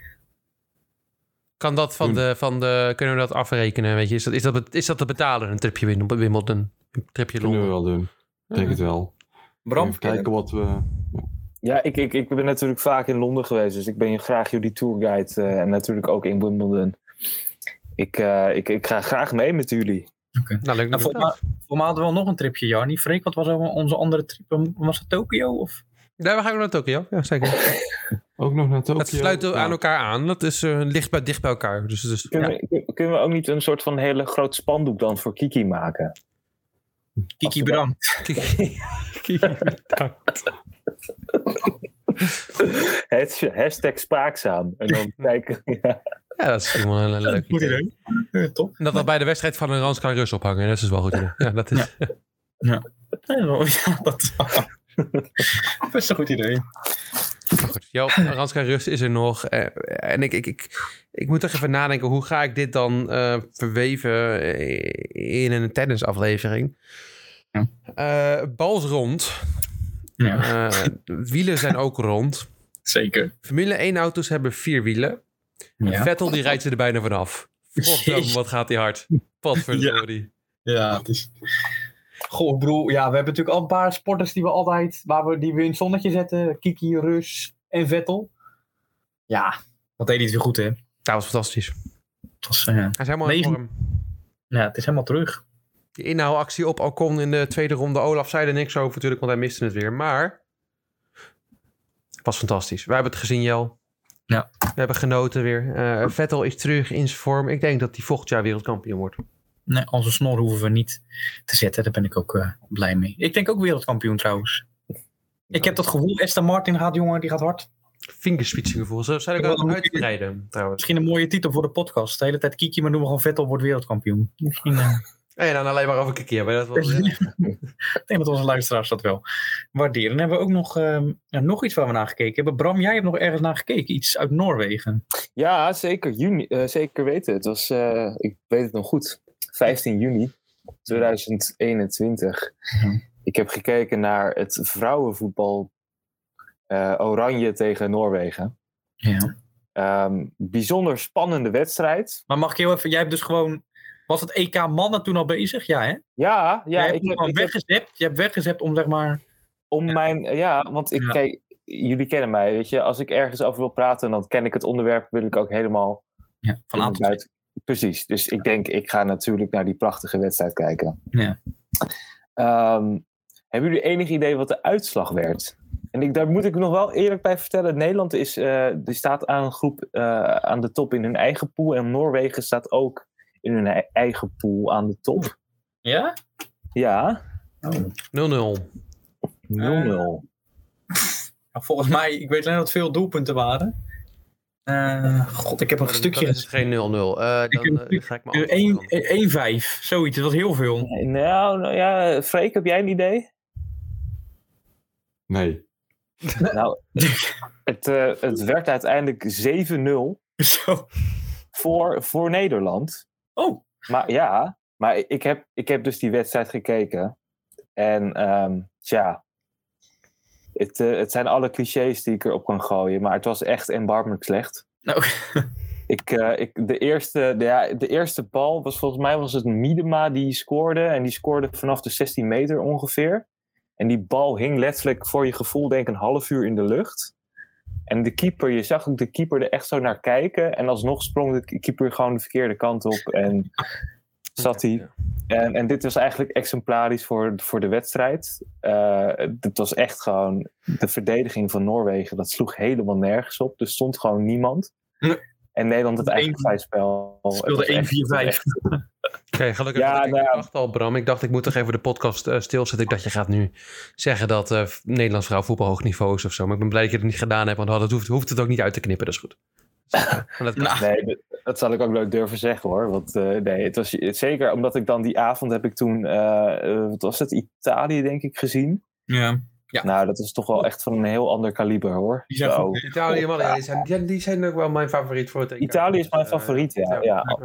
Kan dat van de, van de, kunnen we dat afrekenen? Weet je? Is, dat, is, dat, is dat te betalen, een tripje Wim- Wimbledon? Een tripje Kunnen we Londen? wel doen. Ik denk het wel. Bram? Even kijken wat we... Ja, ik, ik, ik ben natuurlijk vaak in Londen geweest, dus ik ben graag jullie tourguide eh, en natuurlijk ook in Wimbledon. Ik, eh, ik, ik ga graag mee met jullie. Nou, leuk. Nou, voor, maar, voor mij hadden we wel nog een tripje, Jarni. Freek, wat was onze andere trip? Was het Tokio? Of? Daar gaan we naar Tokio. Ja, zeker. [LAUGHS] Ook nog naar Tokio. Het sluit Ja. aan elkaar aan. Dat is eh, licht bij, dicht bij elkaar. Dus, dus Kunnen, we, kunnen we ook niet een soort van hele groot spandoek dan voor Kiki maken? Kiki, bedankt. [LAUGHS] [LAUGHS] Het, [LAUGHS] hashtag spraakzaam. En dan [LAUGHS] kijken. Ja. ja, dat is helemaal een, een leuk Goed idee. top. En dat dan bij de wedstrijd van een Ranska Rus ophangen. Dat is wel goed idee. Ja, dat is... Ja, dat Best [LAUGHS] een goed idee. Goed, Joop, Ranska Rus is er nog. eh, en ik, ik, ik, ik moet toch even nadenken, hoe ga ik dit dan eh, verweven eh, in een tennisaflevering? Ja. Eh, bal is rond. Ja, Eh, wielen zijn ook rond. zeker. Formule 1 auto's hebben vier wielen. Ja. Vettel die rijdt ze er bijna vanaf. Godverdomme, [LAUGHS] wat gaat die hard. Potverdorie. Ja, het is... Goh, ik bedoel, ja, we hebben natuurlijk al een paar sporters die we altijd, waar we, die we in het zonnetje zetten. Kiki, Rus en Vettel. Ja, wat deed hij het weer goed, hè? Dat was fantastisch. Het, was, eh, Hij is helemaal in vorm. ja, het is helemaal terug. Die inhaalactie op Ocon in de tweede ronde. Olaf zei er niks over natuurlijk, want hij miste het weer. Maar het was fantastisch. Wij hebben het gezien, Jel. Ja. We hebben genoten weer. Eh, Vettel is terug in zijn vorm. Ik denk dat hij volgend jaar wereldkampioen wordt. Nee, onze snor hoeven we niet te zetten. Daar ben ik ook eh, blij mee. Ik denk ook wereldkampioen trouwens. Ik heb dat gevoel, Aston Martin gaat, jongen, die gaat hard. Vingerspitsengevoel. Zou zou ik je- uitbreiden, trouwens? Misschien een mooie titel voor de podcast. De hele tijd Kiki, maar doen we gewoon Vettel wordt wereldkampioen. Misschien, eh, En dan alleen maar over een keer. Dat wel, [LAUGHS] ik denk dat onze luisteraars dat wel waarderen. Dan hebben we ook nog, ehm, nog iets waar we naar gekeken hebben. Bram, jij hebt nog ergens naar gekeken. Iets uit Noorwegen. Ja, zeker. Juni, eh, zeker weten. Het was, eh, ik weet het nog goed, 15 juni 2021. Mhm. Ik heb gekeken naar het vrouwenvoetbal eh, Oranje tegen Noorwegen. Ja. Ehm, bijzonder spannende wedstrijd. Maar mag ik heel even, jij hebt dus gewoon, was het EK mannen toen al bezig? Ja hè? Ja, ja jij hebt ik, heb, weggezept. Je hebt weggezept om zeg maar, om mijn. Ja, want ik Ja. kijk, jullie kennen mij, weet je. Als ik ergens over wil praten, dan ken ik het onderwerp, wil ik ook helemaal ja, van aan tot buiten. Precies. Dus ik denk, ik ga natuurlijk naar die prachtige wedstrijd kijken. Ja. Ehm, hebben jullie enig idee wat de uitslag werd? En ik, daar moet ik nog wel eerlijk bij vertellen. Nederland is, eh, die staat aan, een groep, eh, aan de top in hun eigen pool. En Noorwegen staat ook in hun ei- eigen pool aan de top. Ja? Ja, 0-0. 0-0. Ja, Volgens mij, ik weet alleen dat het veel doelpunten waren. Eh, God, ik heb een stukje Dan is het geen 0-0. Eh, dan eh, ga ik maar gezien. 1-5, zoiets. Dat was heel veel. Nou, nou ja, Freek, heb jij een idee? Nee. [LAUGHS] nou, het, eh, het werd uiteindelijk 7-0 [LAUGHS] Zo. voor, voor Nederland. Oh, Maar ja, maar ik heb, ik heb dus die wedstrijd gekeken. En ehm tja, het, eh, het zijn alle clichés die ik erop kan gooien. Maar het was echt erbarmelijk slecht. nou, [LAUGHS] Ik, eh, ik, de, eerste, de, ja, de eerste bal was volgens mij was het Miedema die scoorde. En die scoorde vanaf de 16 meter ongeveer. En die bal hing letterlijk voor je gevoel denk ik een half uur in de lucht. En de keeper, je zag ook de keeper er echt zo naar kijken. En alsnog sprong de keeper gewoon de verkeerde kant op. En [LAUGHS] zat hij. En, en dit was eigenlijk exemplarisch voor, voor de wedstrijd. Eh het was echt gewoon de verdediging van Noorwegen. Dat sloeg helemaal nergens op. Er stond gewoon niemand. En Nederland het eigen vrij spel. Speelde Het was echt- 1-4-5. Oké, gelukkig. Ja, ik, nou ik dacht al, Bram, ik dacht ik moet toch even de podcast eh, stilzetten. Ik dacht, je gaat nu zeggen dat eh Nederlands vrouwenvoetbal hoog niveau is of zo. Maar ik ben blij dat je het niet gedaan hebt, want dat hoeft, hoeft het ook niet uit te knippen. Dat is goed. [LAUGHS] Dat. Nou, Nee, dat, dat zal ik ook nooit durven zeggen hoor. Want eh, nee, het was zeker omdat ik dan die avond heb ik toen, wat was het, Italië denk ik gezien. ja. Ja. Nou, dat is toch wel echt van een heel ander kaliber hoor. Die zijn goed. Italië, man, ja, die, zijn, die, die zijn ook wel mijn favoriet voor het EK. Italië is mijn Eh, favoriet, ja. ja.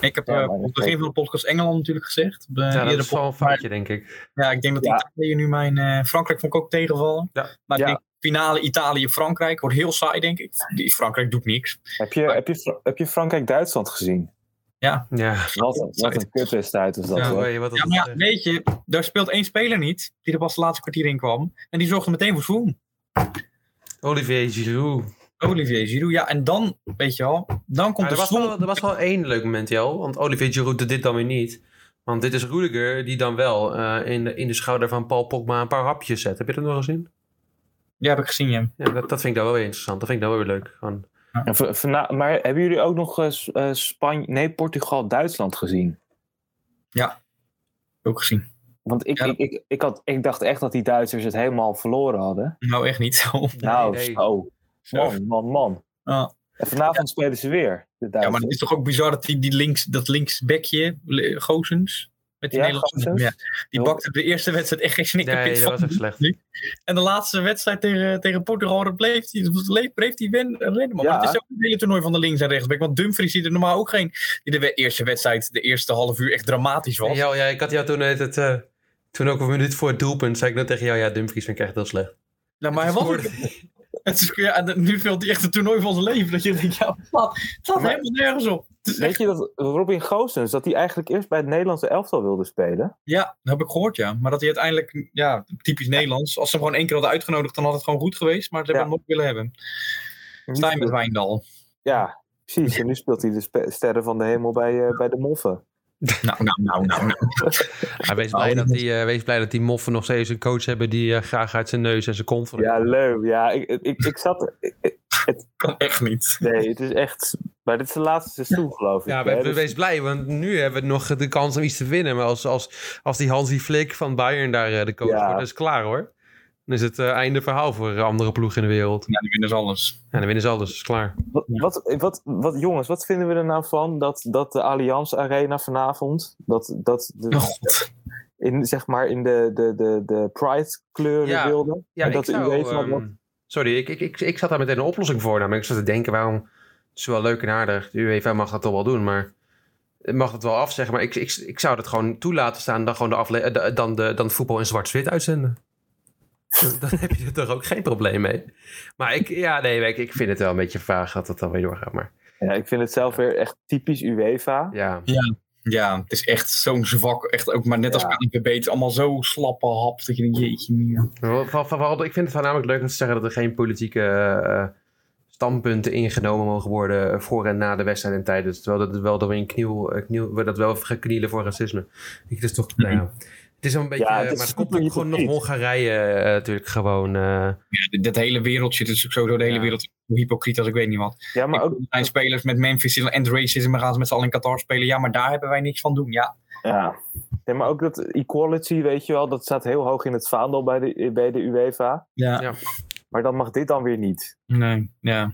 Ik heb Ja, eh, op het begin van de podcast Engeland natuurlijk gezegd. Ja, dat is wel een foutje, denk ik. Ja, ik denk dat Ja. Italië nu mijn... eh, Frankrijk vond ik ook tegenvallen. Ja. Maar ik Ja. denk finale Italië-Frankrijk wordt heel saai, denk ik. Die Frankrijk doet niks. Heb je, heb je, heb je Frankrijk-Duitsland gezien? Ja, Wat, een- wat een kutwedstrijd was dat ja hoor. weet je wat Ja, maar ja, is? weet je, daar speelt één speler niet, die er pas het laatste kwartier in kwam. En die zorgde meteen voor swoon. Olivier Giroud. Olivier Giroud, ja, en dan, weet je wel, dan komt er, was wel, er was wel één leuk moment, Jel. Want Olivier Giroud doet dit dan weer niet. Want dit is Rudiger die dan wel eh, in, de, in de schouder van Paul Pogba een paar hapjes zet. Heb je dat nog gezien? Ja, heb ik gezien, ja. Ja, dat, dat vind ik dan wel weer interessant. Dat vind ik dan wel weer leuk. Gewoon, Maar hebben jullie ook nog eh, eh, Spanje, nee, Portugal-Duitsland gezien? Ook gezien. Want ik, Ja. ik, ik, ik, had, ik dacht echt dat die Duitsers het helemaal verloren hadden. Nou, echt niet [LAUGHS] zo. nou, nee. zo. Man, man, man. Ja. En vanavond spelen ze weer, de Ja, maar het is toch ook bizar dat die, die links, dat linksbekje, Gozens, met die Ja, Nederlandse Gozens. ja, die bakte de eerste wedstrijd echt geen snikkerpit nee, dat was slecht. En de laatste wedstrijd tegen, tegen Portugal, dat bleef hij bleef, hij wen- rennen. Maar Ja. het is ook een hele toernooi van de links en rechtsbek. Want Dumfries ziet er normaal ook geen... Die de eerste wedstrijd, de eerste half uur echt dramatisch was. Ja, ja, ik had jou toen het, eh, toen ook een minuut voor het doelpunt, zei ik net tegen jou, ja, Dumfries vind ik echt heel slecht. Nou, maar hij was ook- het is, ja, en nu speelt hij echt een toernooi van zijn leven. Dat je denkt, ja, het slaat, het Maar- helemaal nergens op. Het Weet echt- je dat Robin Goossens, dat hij eigenlijk eerst bij het Nederlandse elftal wilde spelen? ja, dat heb ik gehoord, ja. Maar dat hij uiteindelijk, ja, typisch Nederlands. Als ze hem gewoon één keer hadden uitgenodigd, dan had het gewoon goed geweest. Maar dat hebben we hem nog willen hebben. Sta je met Wijndal. Ja, precies. En nu speelt hij de sterren van de hemel bij, eh, bij de Moffen. Nou, nou, nou, nou. nou. [LAUGHS] Ja, wees, blij dat die, eh, wees blij dat die moffen nog steeds een coach hebben die eh, graag uit zijn neus en zijn kont Ja, leuk. Ja, ik, ik, ik zat... ik- ik- Kan echt niet. nee, het is echt... Maar dit is de laatste seizoen, geloof ik. Ja, we, Dus- wees blij, want nu hebben we nog de kans om iets te winnen. Maar als, als, als die Hansi Flick van Bayern daar eh, de coach Ja. wordt, dan is het klaar hoor. Dan is het eh, einde verhaal voor eh, andere ploegen in de wereld. Ja, die winnen ze alles. En dan winnen ze alles, is klaar. Wat, wat, wat, wat, jongens, wat vinden we er nou van dat, dat de Allianz Arena vanavond, dat, dat de, Oh god. in, zeg maar in de, de, de, de Pride kleuren Ja. wilde? Ja, en ik dat de zou, UEFA ehm, dat- sorry, ik, ik, ik, ik zat daar meteen een oplossing voor. Namelijk, ik zat te denken, waarom... Het is wel leuk en aardig. De UEFA mag dat toch wel doen, maar... het Mag het wel afzeggen, maar ik, ik, ik zou dat gewoon toelaten staan... dan, gewoon de afle eh, de- dan, de, dan het voetbal in zwart-wit uitzenden. [LAUGHS] dan heb je er toch ook geen probleem mee. Maar ik, ja, nee, ik, ik vind het wel een beetje vaag dat het dan weer doorgaat. Maar Ja, ik vind het zelf weer echt typisch UEFA. ja, Ja, het is echt zo'n zwak. Echt ook maar net als Ja. KNVB. Het is allemaal zo slappe hap. Dat je denkt, jeetje. Vooral- vooral- ik vind het voornamelijk leuk om te zeggen dat er geen politieke eh, standpunten ingenomen mogen worden voor en na de wedstrijd en tijdens. Terwijl dat wel door een kniel, eh, kniel we dat wel geknielen voor racisme. Ik, het is toch, nou ja, het is wel een beetje, Ja, het is maar het komt ook gewoon nog. Hongarije eh, natuurlijk gewoon. eh, Ja, dit hele wereldje. Het is ook sowieso de hele Ja. wereld hypocriet als ik weet niet wat. Ja, maar ook, Er zijn spelers met Memphis en racism. gaan ze met z'n allen in Qatar spelen. Ja, maar daar hebben wij niks van doen. Ja, ja. Ja, maar ook dat equality, weet je wel, dat staat heel hoog in het vaandel bij de, bij de UEFA. ja. Ja. Maar dan mag dit dan weer niet. Nee, ja.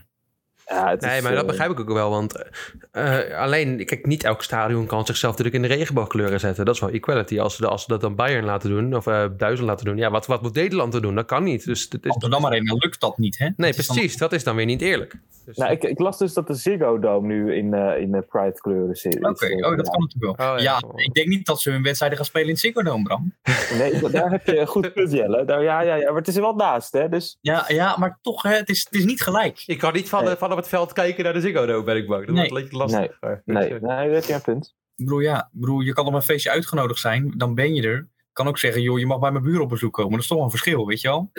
Ja, het nee, is, maar dat eh, begrijp ik ook wel. Want eh, alleen, kijk, niet elk stadion kan zichzelf natuurlijk in de regenboogkleuren zetten. Dat is wel equality. Als ze, als ze dat dan Bayern laten doen, of eh Duitsland laten doen. Ja, wat, wat moet Nederland er doen? Dat kan niet. Dus het is, Amsterdam Arena lukt dat niet, hè? nee, Dat is dan- precies. Dat is dan weer niet eerlijk. Dus, Nou, ik, ik las dus dat de Ziggo Dome nu in, eh, in de Pride kleuren zit. Oké, oh, dat kan natuurlijk wel. Oh, ja. ja. ik denk niet dat ze hun wedstrijden gaan spelen in het Ziggo Dome, Bram. Nee, da- daar heb je een goed punt, Jelle. Daar, ja, ja, ja, maar het is er wel naast, hè. Dus Ja, ja maar toch, hè, het, is, het is niet gelijk. Ik kan niet van, Nee. van op het veld kijken naar de Ziggo Dome, ben ik bang. Dat Nee. wordt een beetje lastig. Nee, eh, nee, daar heb je een punt. Ik bedoel, ja, ik bedoel, je kan op een feestje uitgenodigd zijn, dan ben je er. Ik kan ook zeggen, joh, je mag bij mijn buren op bezoek komen. Dat is toch wel een verschil, weet je wel?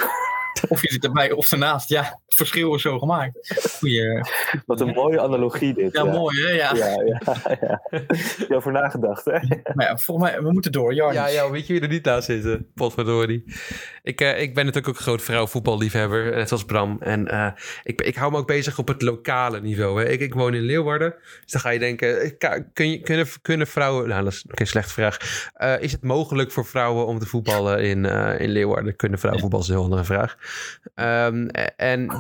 Of je zit erbij of ernaast. Ja, het verschil is zo gemaakt. Goeie, Wat een mooie analogie dit. ja, mooi hè? Ja. Ja, ja, ja. Je nagedacht, hè? Maar ja, volgens mij, we moeten door. Jarnis. Ja, ja, weet je wie er niet naast zitten? Potverdorie. Ik, eh, ik ben natuurlijk ook een groot vrouwenvoetballiefhebber, net zoals Bram. En eh, ik, ik hou me ook bezig op het lokale niveau. Hè. Ik, ik woon in Leeuwarden, dus dan ga je denken... eh, Kun je, kunnen, kunnen vrouwen... Nou, dat is een slechte vraag. Eh, is het mogelijk voor vrouwen om te voetballen in, eh, in Leeuwarden? Kunnen vrouwen voetballen? is een heel andere vraag. Ehm, en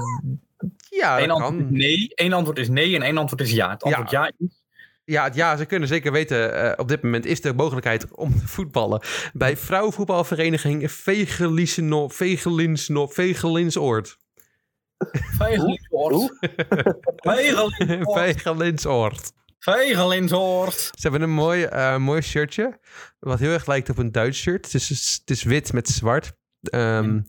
ja, Eén dat is kan. nee, één antwoord is nee en één antwoord is ja. Het antwoord ja, is Ja, het- ja, ze kunnen zeker weten. eh, op dit moment is de mogelijkheid om te voetballen. Bij vrouwenvoetbalvereniging Vegelinsno- Vegelinsno- Vegelinsoord. Vegelinsoord. Vegelinsoord. Vegelinsoord. Vegelinsoord. Ze hebben een mooi, eh, mooi shirtje. Wat heel erg lijkt op een Duits shirt. Het is, het is wit met zwart. Ehm,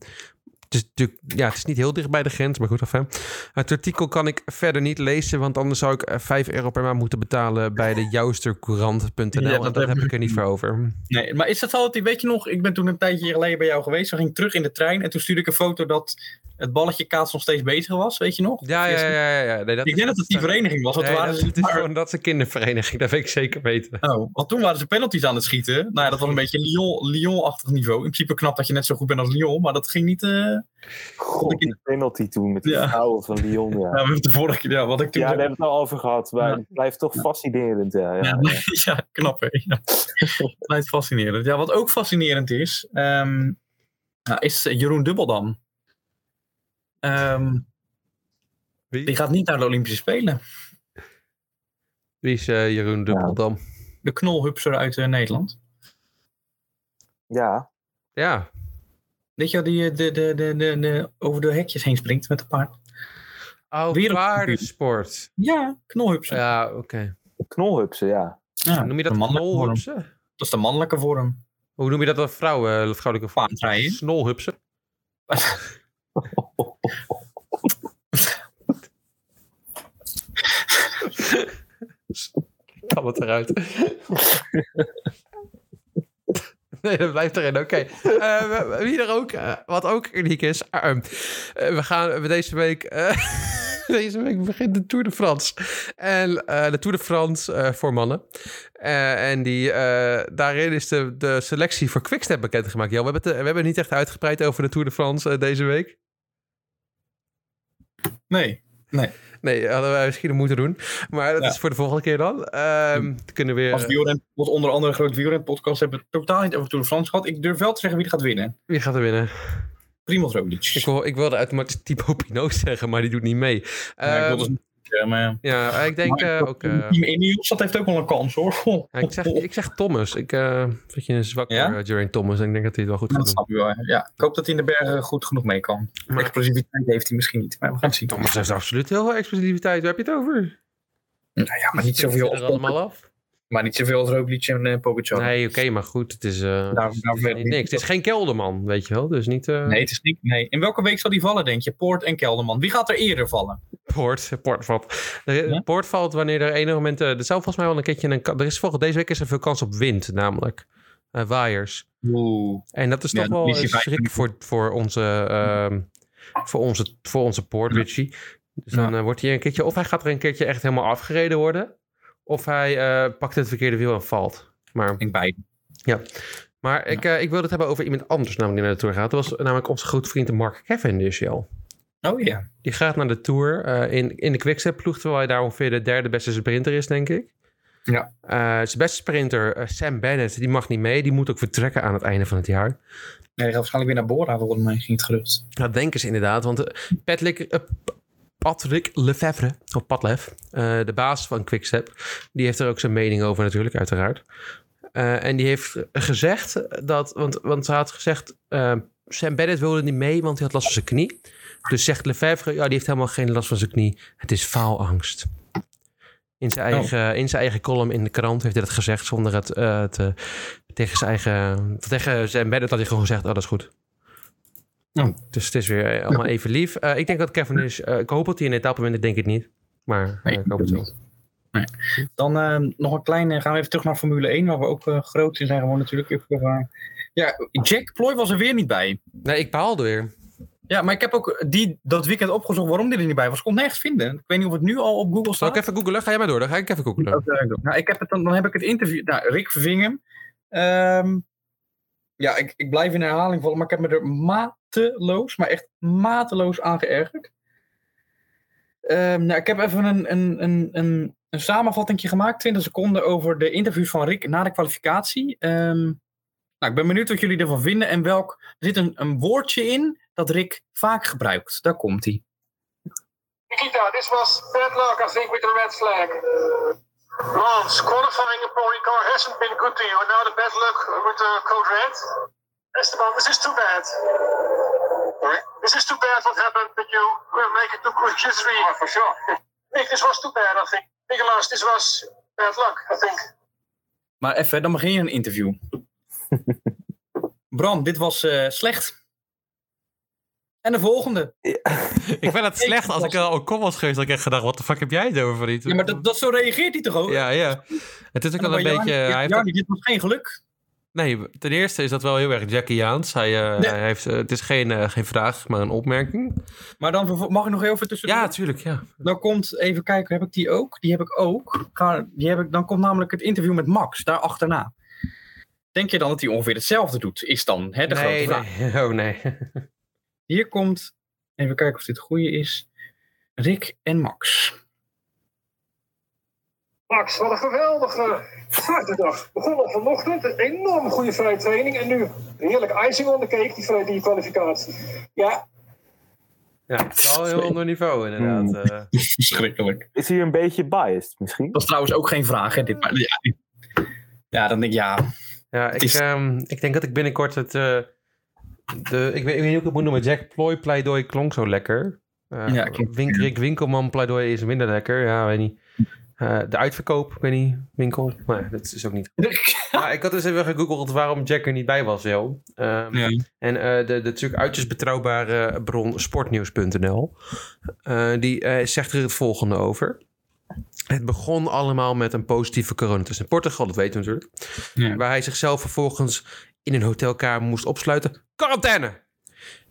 het, is natuurlijk, ja, het is niet heel dicht bij de grens, maar goed. Enfin. Het artikel kan ik verder niet lezen, want anders zou ik eh, 5 euro per maand moeten betalen bij de joustercourant.nl. Ja, en dat dat heb ik er niet voor over. Nee, maar is dat altijd, weet je nog, ik ben toen een tijdje geleden bij jou geweest. We gingen terug in de trein en toen stuurde ik een foto dat het balletje kaats nog steeds bezig was, weet je nog? Ja, ja, ja. ja, ja. Nee, dat Ik denk dat het die vereniging was. Want Nee, waren dat, ze, het is maar- gewoon, dat is een kindervereniging, dat weet ik zeker weten. oh, want toen waren ze penalties aan het schieten. Nou ja, dat was een beetje Lyon- Lyon-achtig niveau. In principe knap dat je net zo goed bent als Lyon, maar dat ging niet... eh, God, die penalty toen met die Ja. vrouwen van Lyon. Ja, Ja, we hebben het de vorige keer, ja, wat ik toen... ja daar hebben we het al over gehad. Maar Ja. het blijft toch fascinerend. Ja, ja, Ja, ja. [LAUGHS] ja, knap hè. Ja. Blijft fascinerend. Ja, wat ook fascinerend is, ehm, nou, is eh, Jeroen Dubbeldam. Ehm, Wie? die gaat niet naar de Olympische Spelen. Wie is eh, Jeroen Dubbeldam? De knolhupser uit eh, Nederland. Ja, Ja. Weet je wel, die eh, de, de, de, de, de, over de hekjes heen springt met een paard? Oh, paardensport. Ja, knolhupser. Ja, oké. knolhupsen, ja. Ja, Noem je dat de mannelijke vorm. knolhupsen? Dat is de mannelijke vorm. Hoe noem je dat dan vrouwen, eh, vrouwelijke vorm? Paardrijden. Snolhupsen? [LAUGHS] Kan het eruit. [LAUGHS] Nee, dat blijft erin. Oké. Eh, wie er ook, eh, wat ook uniek is. eh, we gaan deze week. [LAUGHS] deze week begint de Tour de France. En de Tour de France voor mannen. En die, daarin is de, de selectie voor Quickstep bekendgemaakt. Jo, we, hebben het, we hebben niet echt uitgebreid over de Tour de France deze week. Nee. Nee, hadden wij misschien moeten doen. Maar dat Ja. is voor de volgende keer dan. Ehm dan kunnen we weer. Als wielren, wat onder andere een grote wielrenpodcast hebben we totaal niet over Tour de France gehad. Ik durf wel te zeggen wie er gaat winnen. Wie gaat er winnen? Primoz Roglic. Ik, wil, ik wilde automatisch Thibaut Pinot zeggen, maar die doet niet mee. Ja, ik Ehm, wil dus zeggen, maar... ja, ik denk Maar eh, ook. eh, Team Ineos, dat heeft ook wel een kans hoor. [LAUGHS] ja, ik, zeg, ik zeg Thomas. Ik vind je een zwak Ja? Thomas. En ik denk dat hij het wel goed gaat doen. snap je wel. Ja, ik hoop dat hij in de bergen goed genoeg mee kan. Maar- Explosiviteit heeft hij misschien niet, maar we gaan het zien. Thomas heeft absoluut heel veel explosiviteit. Waar heb je het over? Nou ja, maar niet zoveel, er allemaal af. Maar niet zoveel als Roglic en uh, Pogacar. Nee, oké, maar goed. Het is, uh, Daar- het is niet niks. Het is geen kelderman, weet je wel. Dus niet... Uh... Nee, het is niet. Nee. In welke week zal die vallen, denk je? Poort en Kelderman. Wie gaat er eerder vallen? Poort, Poort valt. Ja? Poort valt wanneer er enig moment... Er zou volgens mij wel een keertje... Een, er is volgens deze week is er veel kans op wind, namelijk. Waaiers. Oeh. En dat is toch wel een schrik voor, voor onze... ehm, voor onze, voor onze Poort, Ja. Dus dan eh, wordt hij een keertje... Of hij gaat er een keertje echt helemaal afgereden worden. Of hij eh, pakt het verkeerde wiel en valt. Maar Ik denk beide. Maar ik, eh, ik wil het hebben over iemand anders namelijk die naar de Tour gaat. Dat was namelijk onze grote vriend Mark Cavendish, joh. Oh ja. Die gaat naar de Tour eh, in, in de Quickstep-ploeg, terwijl hij daar ongeveer de derde beste sprinter is, denk ik. Ja. Zijn beste sprinter, Sam Bennett, die mag niet mee. Die moet ook vertrekken aan het einde van het jaar. Nee, hij gaat waarschijnlijk weer naar Bora, volgens mij ging het gerucht. Dat denken ze inderdaad, want Patrick, Patrick Lefevre, of Patlef, eh, de baas van Quickstep, die heeft er ook zijn mening over natuurlijk, uiteraard. Eh, en die heeft gezegd dat, want, want ze had gezegd, eh, Sam Bennett wilde niet mee, want hij had last van zijn knie. Dus zegt Lefevre, ja, die heeft helemaal geen last van zijn knie. Het is faalangst. In zijn, Oh. eigen, in zijn eigen column in de krant heeft hij dat gezegd zonder het te, tegen zijn eigen... Tegen Sam Bennett had hij gewoon gezegd, oh, dat is goed. Oh. Dus het is weer eh, allemaal even lief. Eh, ik denk dat Kevin is... eh, ik hoop dat hij een etappe wint, ik denk het niet. Maar Nee, ik hoop het wel. Dan eh, nog een kleine, gaan we even terug naar Formule 1, waar we ook groot in zijn gewoon natuurlijk. Even, ja, Jack Ploy was er weer niet bij. Nee, ik baalde weer. Ja, maar ik heb ook die, dat weekend opgezocht waarom die er niet bij was. Ik kon nergens vinden. Ik weet niet of het nu al op Google Zal staat. ik even googelen? Ga jij maar door, dan ga ik even googelen. Dat ga ik doen. Nou, ik heb het dan, dan heb ik het interview. Nou, Rick Vervingen. Ehm, ja, ik, ik blijf in herhaling vallen, maar ik heb me er mateloos, maar echt mateloos aan geërgerd. Ehm, nou, ik heb even een, een, een, een, een samenvatting gemaakt, 20 seconden, over de interviews van Rick na de kwalificatie. Ehm, nou, ik ben benieuwd wat jullie ervan vinden en welk. Er zit een, een woordje in dat Rick vaak gebruikt. Daar komt hij. Nikita, this was bad luck, I think, with the red flag. Lance, qualifying a pony car hasn't been good to you, and now the bad luck with the code red. Esteban, this is too bad. Sorry? This is too bad what happened that you couldn't make it to Q3. Oh, for sure. [LAUGHS] Nick, this was too bad, I think. Nicolas, this was bad luck, I think. Maar even, dan begin je een interview. [LAUGHS] Bram, dit was eh, slecht. En de volgende. [LAUGHS] Ik vind het slecht als ik al ook kom was geweest. Dat ik echt gedacht, wat de fuck heb jij het over? Niet? Ja, maar dat, dat zo reageert hij toch ook? Ja, ja. Het is ook wel een beetje... Jarni- hij dit was geen geluk. Nee, ten eerste is dat wel heel erg Jackiaans. Hij, eh, Nee. hij heeft, eh, het is geen, eh, geen vraag, maar een opmerking. Maar dan mag ik nog heel even tussendoor? Ja, tuurlijk, ja. Dan komt, even kijken, heb ik die ook? Die heb ik ook. Ga, die heb ik, dan komt namelijk het interview met Max, daar achterna. Denk je dan dat hij ongeveer hetzelfde doet? Is dan hè, de nee, grote vraag. nee. [LAUGHS] Oh, nee. [LAUGHS] Hier komt, even kijken of dit goede is. Rick en Max. Max, wat een geweldige vaartdag. Begonnen vanochtend, een enorm goede vrije training. En nu heerlijk icing on the cake, die, vrije- die kwalificatie. Ja, Ja, het is wel een heel ander niveau, inderdaad. eh. [LAUGHS] Verschrikkelijk. Is hij een beetje biased misschien? Dat is trouwens ook geen vraag, hè? Dit, maar, ja, ja, dan denk ik, ja. Ja, ik, is- ehm, ik denk dat ik binnenkort het... eh, de, ik, weet, ik weet niet hoe ik het moet noemen. Jack Ploy pleidooi klonk zo lekker. Ja, Wink, Rick Winkelman pleidooi is minder lekker. Ja, weet niet. Eh, de uitverkoop, ik weet niet. Winkel. Maar dat is ook niet. [LAUGHS] Maar ik had dus even gegoogeld waarom Jack er niet bij was, Jo. Ehm, Ja. En eh, de, de natuurlijk uiterst betrouwbare bron sportnieuws.nl. die zegt er het volgende over. Het begon allemaal met een positieve coronatest in Portugal, dat weten we natuurlijk. Ja. Waar hij zichzelf vervolgens in een hotelkamer moest opsluiten. Quarantaine!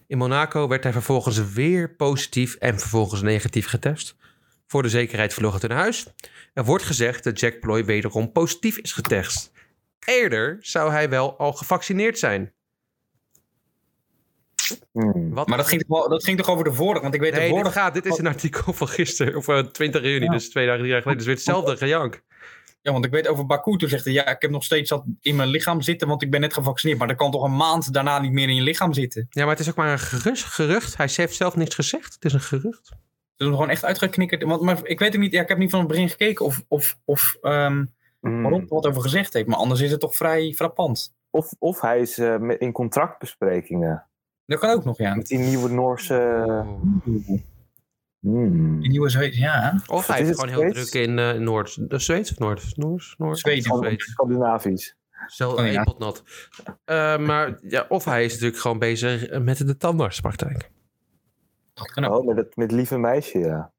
In Monaco werd hij vervolgens weer positief en vervolgens negatief getest. Voor de zekerheid vloog het naar huis. Er wordt gezegd dat Jack Ploy wederom positief is getest. Eerder zou hij wel al gevaccineerd zijn. Hmm. Wat Maar dat ging, toch wel, dat ging toch over de vorige? Want ik weet de Nee, dit, vorige... gaat, dit is een artikel van gisteren, of eh, 20 juni, Ja. dus twee dagen, drie dagen geleden. Dus weer hetzelfde gejank. Ja, want ik weet over Baku, toen zegt hij, ja, ik heb nog steeds dat in mijn lichaam zitten, want ik ben net gevaccineerd. Maar dat kan toch een maand daarna niet meer in je lichaam zitten? Ja, maar het is ook maar een gerust, gerucht. Hij heeft zelf niks gezegd. Het is een gerucht. Ze hebben gewoon echt uitgeknikkerd. Want, maar ik weet ook niet, ja, ik heb niet van het begin gekeken of, of, of waarom er wat over gezegd heeft. Maar anders is het toch vrij frappant. Of, of hij is eh, in contractbesprekingen Dat kan ook nog, ja. met die nieuwe Noorse. Hmm. Die nieuwe Zweed, ja. Of hij is heeft gewoon heel druk in eh Noord. De Zweeds of Noord? Noord? Noord? Zweden. Zweeds. Scandinavisch. Zelf Oh, ja. pot nat. Eh, maar ja, of hij is natuurlijk gewoon bezig met de tandartspraktijk. Dat kan ook. Oh, met het met lieve meisje, ja.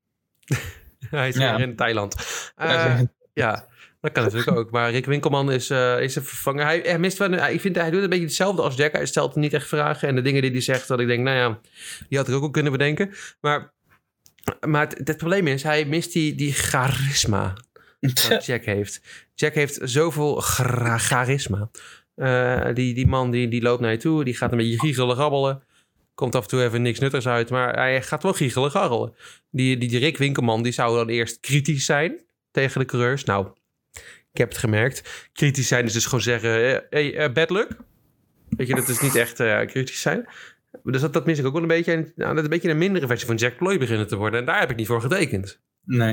[LAUGHS] Hij is Ja. weer in Thailand. Eh, Ja. dat kan natuurlijk ook. Maar Rick Winkelman is, eh is een vervanger. Hij, hij mist wel, hij, ik vind, hij doet een beetje hetzelfde als Jack. Hij stelt niet echt vragen. En de dingen die hij zegt, dat ik denk, nou ja, die had ik ook al kunnen bedenken. Maar, maar het, het probleem is, hij mist die, die charisma wat Jack heeft. Jack heeft zoveel charisma. Eh, die, die man die, die loopt naar je toe, die gaat een beetje giechelen gabbelen. Komt af en toe even niks nuttigs uit, maar hij gaat wel giechelen garrelen. Die, die, die Rick Winkelman, die zou dan eerst kritisch zijn tegen de coureurs. Nou, ik heb het gemerkt. Kritisch zijn is dus gewoon zeggen, eh, hey, eh, bad luck. Weet je, dat is niet echt kritisch zijn. Dus dat, dat mis ik ook wel een beetje. Nou, dat een beetje een mindere versie van Jack Ploy beginnen te worden. En daar heb ik niet voor getekend. Nee.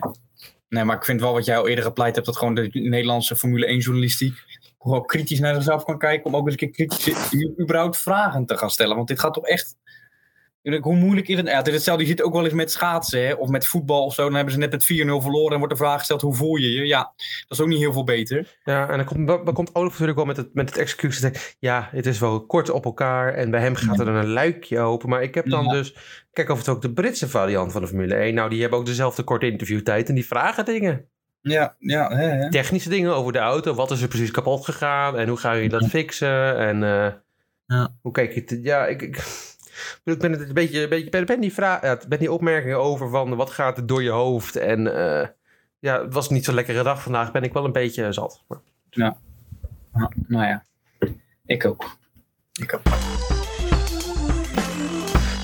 Nee, maar ik vind wel wat jij al eerder gepleit hebt, dat gewoon de Nederlandse Formule 1 journalistiek gewoon kritisch naar zichzelf kan kijken om ook eens een keer kritisch überhaupt vragen te gaan stellen. Want dit gaat toch echt... Hoe moeilijk is het? Ja, het is hetzelfde. Je ziet ook wel eens met schaatsen hè, of met voetbal of zo. Dan hebben ze net met 4-0 verloren en wordt de vraag gesteld: hoe voel je je? Ja, dat is ook niet heel veel beter. Ja, en dan komt, dan komt Olaf natuurlijk wel met het, met het excuus. Ja, het is wel kort op elkaar. En bij hem gaat er dan een luikje open. Maar ik heb dan Ja. dus... Kijk of het ook de Britse variant van de Formule 1. Nou, die hebben ook dezelfde korte interviewtijd. En die vragen dingen. Ja, ja. Hè, hè. Technische dingen over de auto. Wat is er precies kapot gegaan? En hoe gaan jullie dat fixen? En eh, Ja. hoe kijk je... te- ja, ik, ik, Ik ben het een beetje, een beetje ben, ben die vraag, ja, ben die opmerkingen over van wat gaat er door je hoofd en eh, ja, het was niet zo'n lekkere dag vandaag, ben ik wel een beetje zat. Maar- Ja, nou ja, ik ook. Ik ook.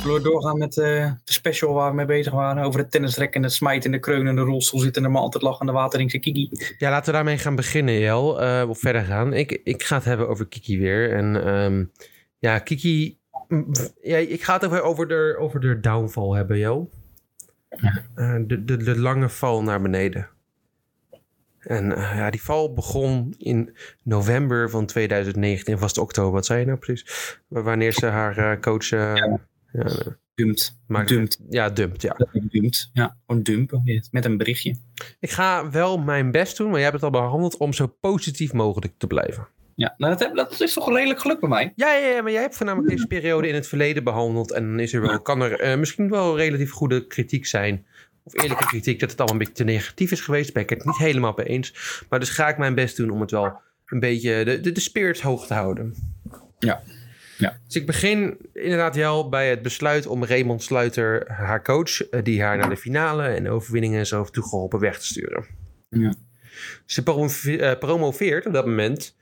We doorgaan met eh, de special waar we mee bezig waren? Over het tennisrek en het smijten in de kreun en de rolstoel zitten en maar altijd lachende wateringse Kiki. Ja, laten we daarmee gaan beginnen, Jel. eh, of verder gaan. Ik, ik ga het hebben over Kiki weer. En ehm, ja, Kiki. Ja, ik ga het over, over, de, over de downfall hebben, Jel. Eh, de, de, de lange val naar beneden. En eh, ja, die val begon in november van 2019. Of was het oktober? Wat zei je nou precies? Wa- Wanneer ze haar eh, coach Ja. ja, Dumpt. maakte. Dumpt. Ja, dumpt, ja. Dumpt. Ja, gewoon dumpen. Met een berichtje. Ik ga wel mijn best doen, maar jij hebt het al behandeld om zo positief mogelijk te blijven. Ja, nou, dat, heb, dat is toch redelijk geluk bij mij. Ja, ja, ja, maar jij hebt voornamelijk deze periode in het verleden behandeld. En dan is er wel, kan er eh, misschien wel relatief goede kritiek zijn. Of eerlijke kritiek dat het allemaal een beetje te negatief is geweest. Ben ik het niet helemaal mee eens. Maar dus ga ik mijn best doen om het wel een beetje de, de, de spirits hoog te houden. Ja. Ja. Dus ik begin inderdaad wel bij het besluit om Raymond Sluiter, haar coach, eh, die haar naar de finale en de overwinningen en zo heeft toegeholpen, weg te sturen. Ja. Ze promoveert, eh, op dat moment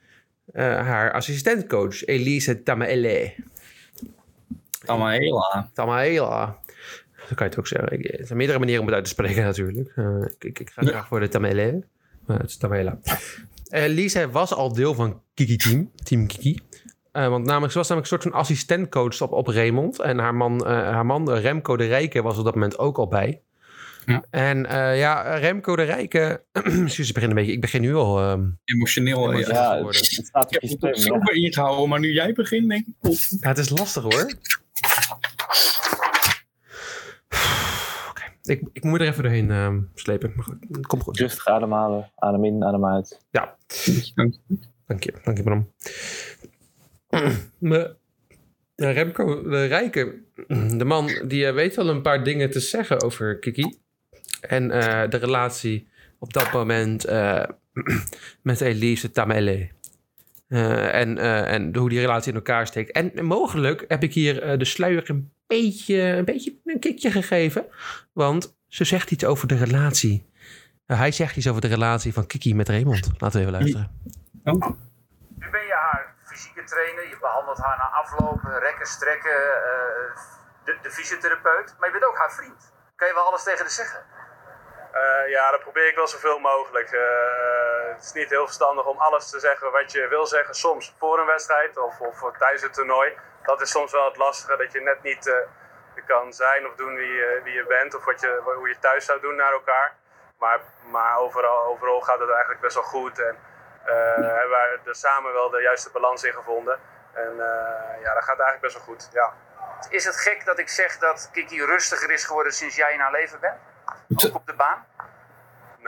haar assistentcoach Elise Tamaele. Aan. Tamaela. Zo kan je het ook zeggen. Ik- Er zijn meerdere manieren om het uit te spreken natuurlijk. Eh, ik, ik, ga Ja. graag voor de Tamele. Maar het is Tamela. Eh Lisa was al deel van Kiki Team. Team Kiki. Eh, want namelijk, ze was namelijk een soort van assistentcoach op, op Raymond. En haar man, eh, haar man eh, Remco de Rijke was op dat moment ook al bij. Ja. En eh, ja, Remco de Rijke... [CLEARS THROAT] Excuus, ik begin een beetje... Ik begin nu al... ehm, Emotioneel. Emotioneel. Ja. Ja, geworden. het staat Ik op heb het ingehouden, maar nu jij begint, denk ik. Ja, het is lastig hoor. Oké, ik, ik moet er even doorheen ehm, slepen. Maar goed, het komt goed. Rustig ademhalen. Adem in, adem uit. Ja, dank je. Dank je, Bram. [CLEARS THROAT] Ja, Remco de Rijke, de man die eh, weet wel een paar dingen te zeggen over Kiki. En eh, de relatie op dat moment eh, [CLEARS THROAT] met Elise Tamele. Eh, en, eh, en hoe die relatie in elkaar steekt. En mogelijk heb ik hier eh, de sluier een beetje, een beetje een kikje gegeven. Want ze zegt iets over de relatie. Hij zegt iets over de relatie van Kiki met Raymond. Laten we even luisteren. Nu ben je haar fysieke trainer, je behandelt haar na aflopen, rekken, strekken, eh, de, de fysiotherapeut. Maar je bent ook haar vriend. Kan je wel alles tegen haar zeggen? Eh, ja, dat probeer ik wel zoveel mogelijk. Eh, het is niet heel verstandig om alles te zeggen wat je wil zeggen. Soms voor een wedstrijd of, of tijdens het toernooi. Dat is soms wel het lastige, dat je net niet eh, kan zijn of doen wie, je- wie je bent. Of wat je, hoe je thuis zou doen naar elkaar. Maar, maar overal, overal gaat het eigenlijk best wel goed. En eh, hebben wij er samen wel de juiste balans in gevonden. En eh, ja, dat gaat eigenlijk best wel goed. Ja. Is het gek dat ik zeg dat Kiki rustiger is geworden sinds jij in haar leven bent? Ook op de baan?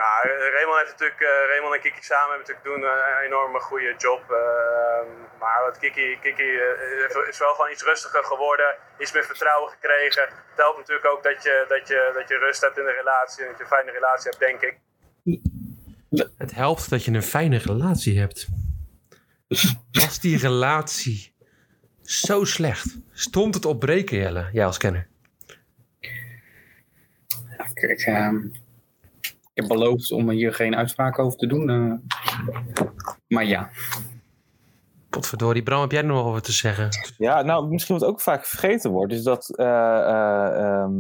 Nou, Raymond, heeft natuurlijk, eh, Raymond en Kiki samen hebben natuurlijk doen eh, een enorme goede job. eh, maar wat Kiki, Kiki eh, is wel gewoon iets rustiger geworden, iets meer vertrouwen gekregen. Het helpt natuurlijk ook dat je, dat, je, dat je rust hebt in de relatie en dat je een fijne relatie hebt, denk ik. Het helpt dat je een fijne relatie hebt. Was die relatie zo slecht? Stond het op breken, Jelle? Jij als kenner. Ehm, ik heb beloofd om hier geen uitspraak over te doen. eh. maar ja, Potverdorie, Bram, heb jij er nog over te zeggen? Ja, nou, misschien wat ook vaak vergeten wordt, is dat eh, eh, ehm,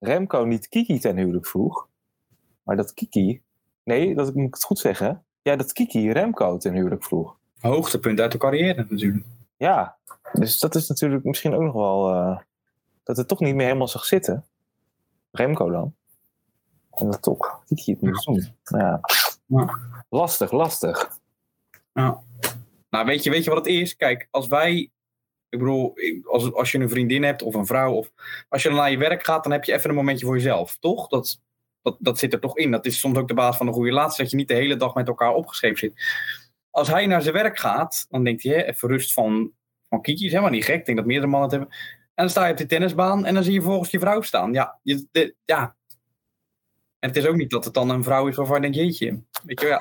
Remco niet Kiki ten huwelijk vroeg. Maar dat Kiki, nee, dat moet ik het goed zeggen. Ja, dat Kiki Remco ten huwelijk vroeg. hoogtepunt uit de carrière natuurlijk. Ja, dus dat is natuurlijk misschien ook nog wel eh, dat het toch niet meer helemaal zag zitten. Remco dan. En dat toch het moest doen. Ja. Ja. Lastig, lastig. Nou, weet je, weet je wat het is? Kijk, als wij, ik bedoel, als, als je een vriendin hebt of een vrouw, of als je dan naar je werk gaat, dan heb je even een momentje voor jezelf, toch? Dat, dat, dat zit er toch in. Dat is soms ook de basis van een goede relatie, dat je niet de hele dag met elkaar opgescheept zit. Als hij naar zijn werk gaat, dan denkt hij, hè, even rust van, van Kiki, is helemaal niet gek. Ik denk dat meerdere mannen het hebben. En dan sta je op de tennisbaan en dan zie je volgens je vrouw staan. Ja, je, de, ja. En het is ook niet dat het dan een vrouw is waarvan je denkt, jeetje. Weet je, wel,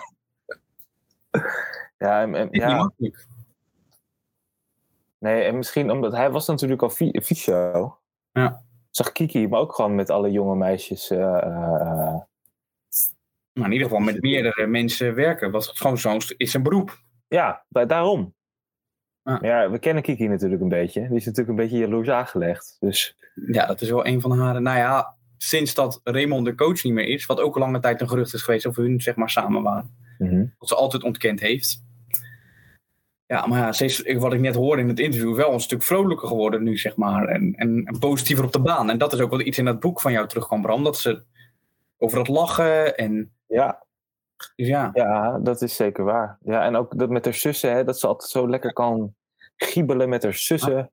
ja, Ja, en, ja. Nee, en misschien omdat hij was natuurlijk al fysio. Ja. Zag Kiki, maar ook gewoon met alle jonge meisjes. eh, eh, eh, Maar in ieder geval met meerdere mensen werken. Wat gewoon zo'n is een beroep. ja, da- daarom. Ja. Ja, we kennen Kiki natuurlijk een beetje. Die is natuurlijk een beetje jaloers aangelegd. Dus Ja, dat is wel een van haar. Nou ja, sinds dat Raymond de coach niet meer is, wat ook lange tijd een gerucht is geweest of hun zeg maar samen waren. mhm. Wat ze altijd ontkend heeft. Ja, maar ja, ze is, wat ik net hoorde in het interview, wel een stuk vrolijker geworden nu, zeg maar. En, en, en positiever op de baan. En dat is ook wel iets in dat boek van jou terugkwam, Bram. Dat ze over het lachen en... ja, Dus ja, ja, dat is zeker waar. Ja, en ook dat met haar zussen, hè, dat ze altijd zo lekker kan giebelen met haar zussen. Ah.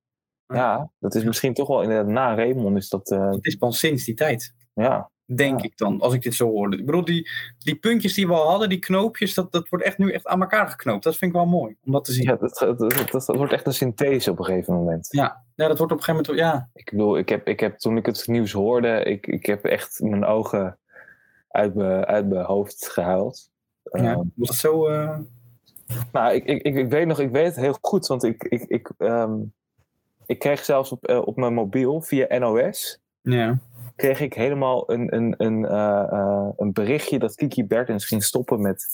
Ja, dat is misschien toch wel inderdaad na Raymond is dat, eh, het is pas sinds die tijd. ja. Denk Ja. ik dan, als ik dit zo hoorde. Ik bedoel, die, die puntjes die we al hadden, die knoopjes, dat, dat wordt echt nu echt aan elkaar geknoopt. Dat vind ik wel mooi, om dat te zien. Ja, dat, dat, dat, dat wordt echt een synthese op een gegeven moment. Ja, ja dat wordt op een gegeven moment, ja, Ik bedoel, ik heb, ik heb, toen ik het nieuws hoorde, ik, ik heb echt mijn ogen uit mijn, uit mijn hoofd gehuild. ja. Ehm, Was dat zo... eh, nou, ik, ik, ik, ik weet nog, ik weet het heel goed, want ik, ik, ik, ehm, ik kreeg zelfs op, eh, op mijn mobiel via NOS, ja. kreeg ik helemaal een, een, een, eh, eh, een berichtje dat Kiki Bertens ging stoppen met,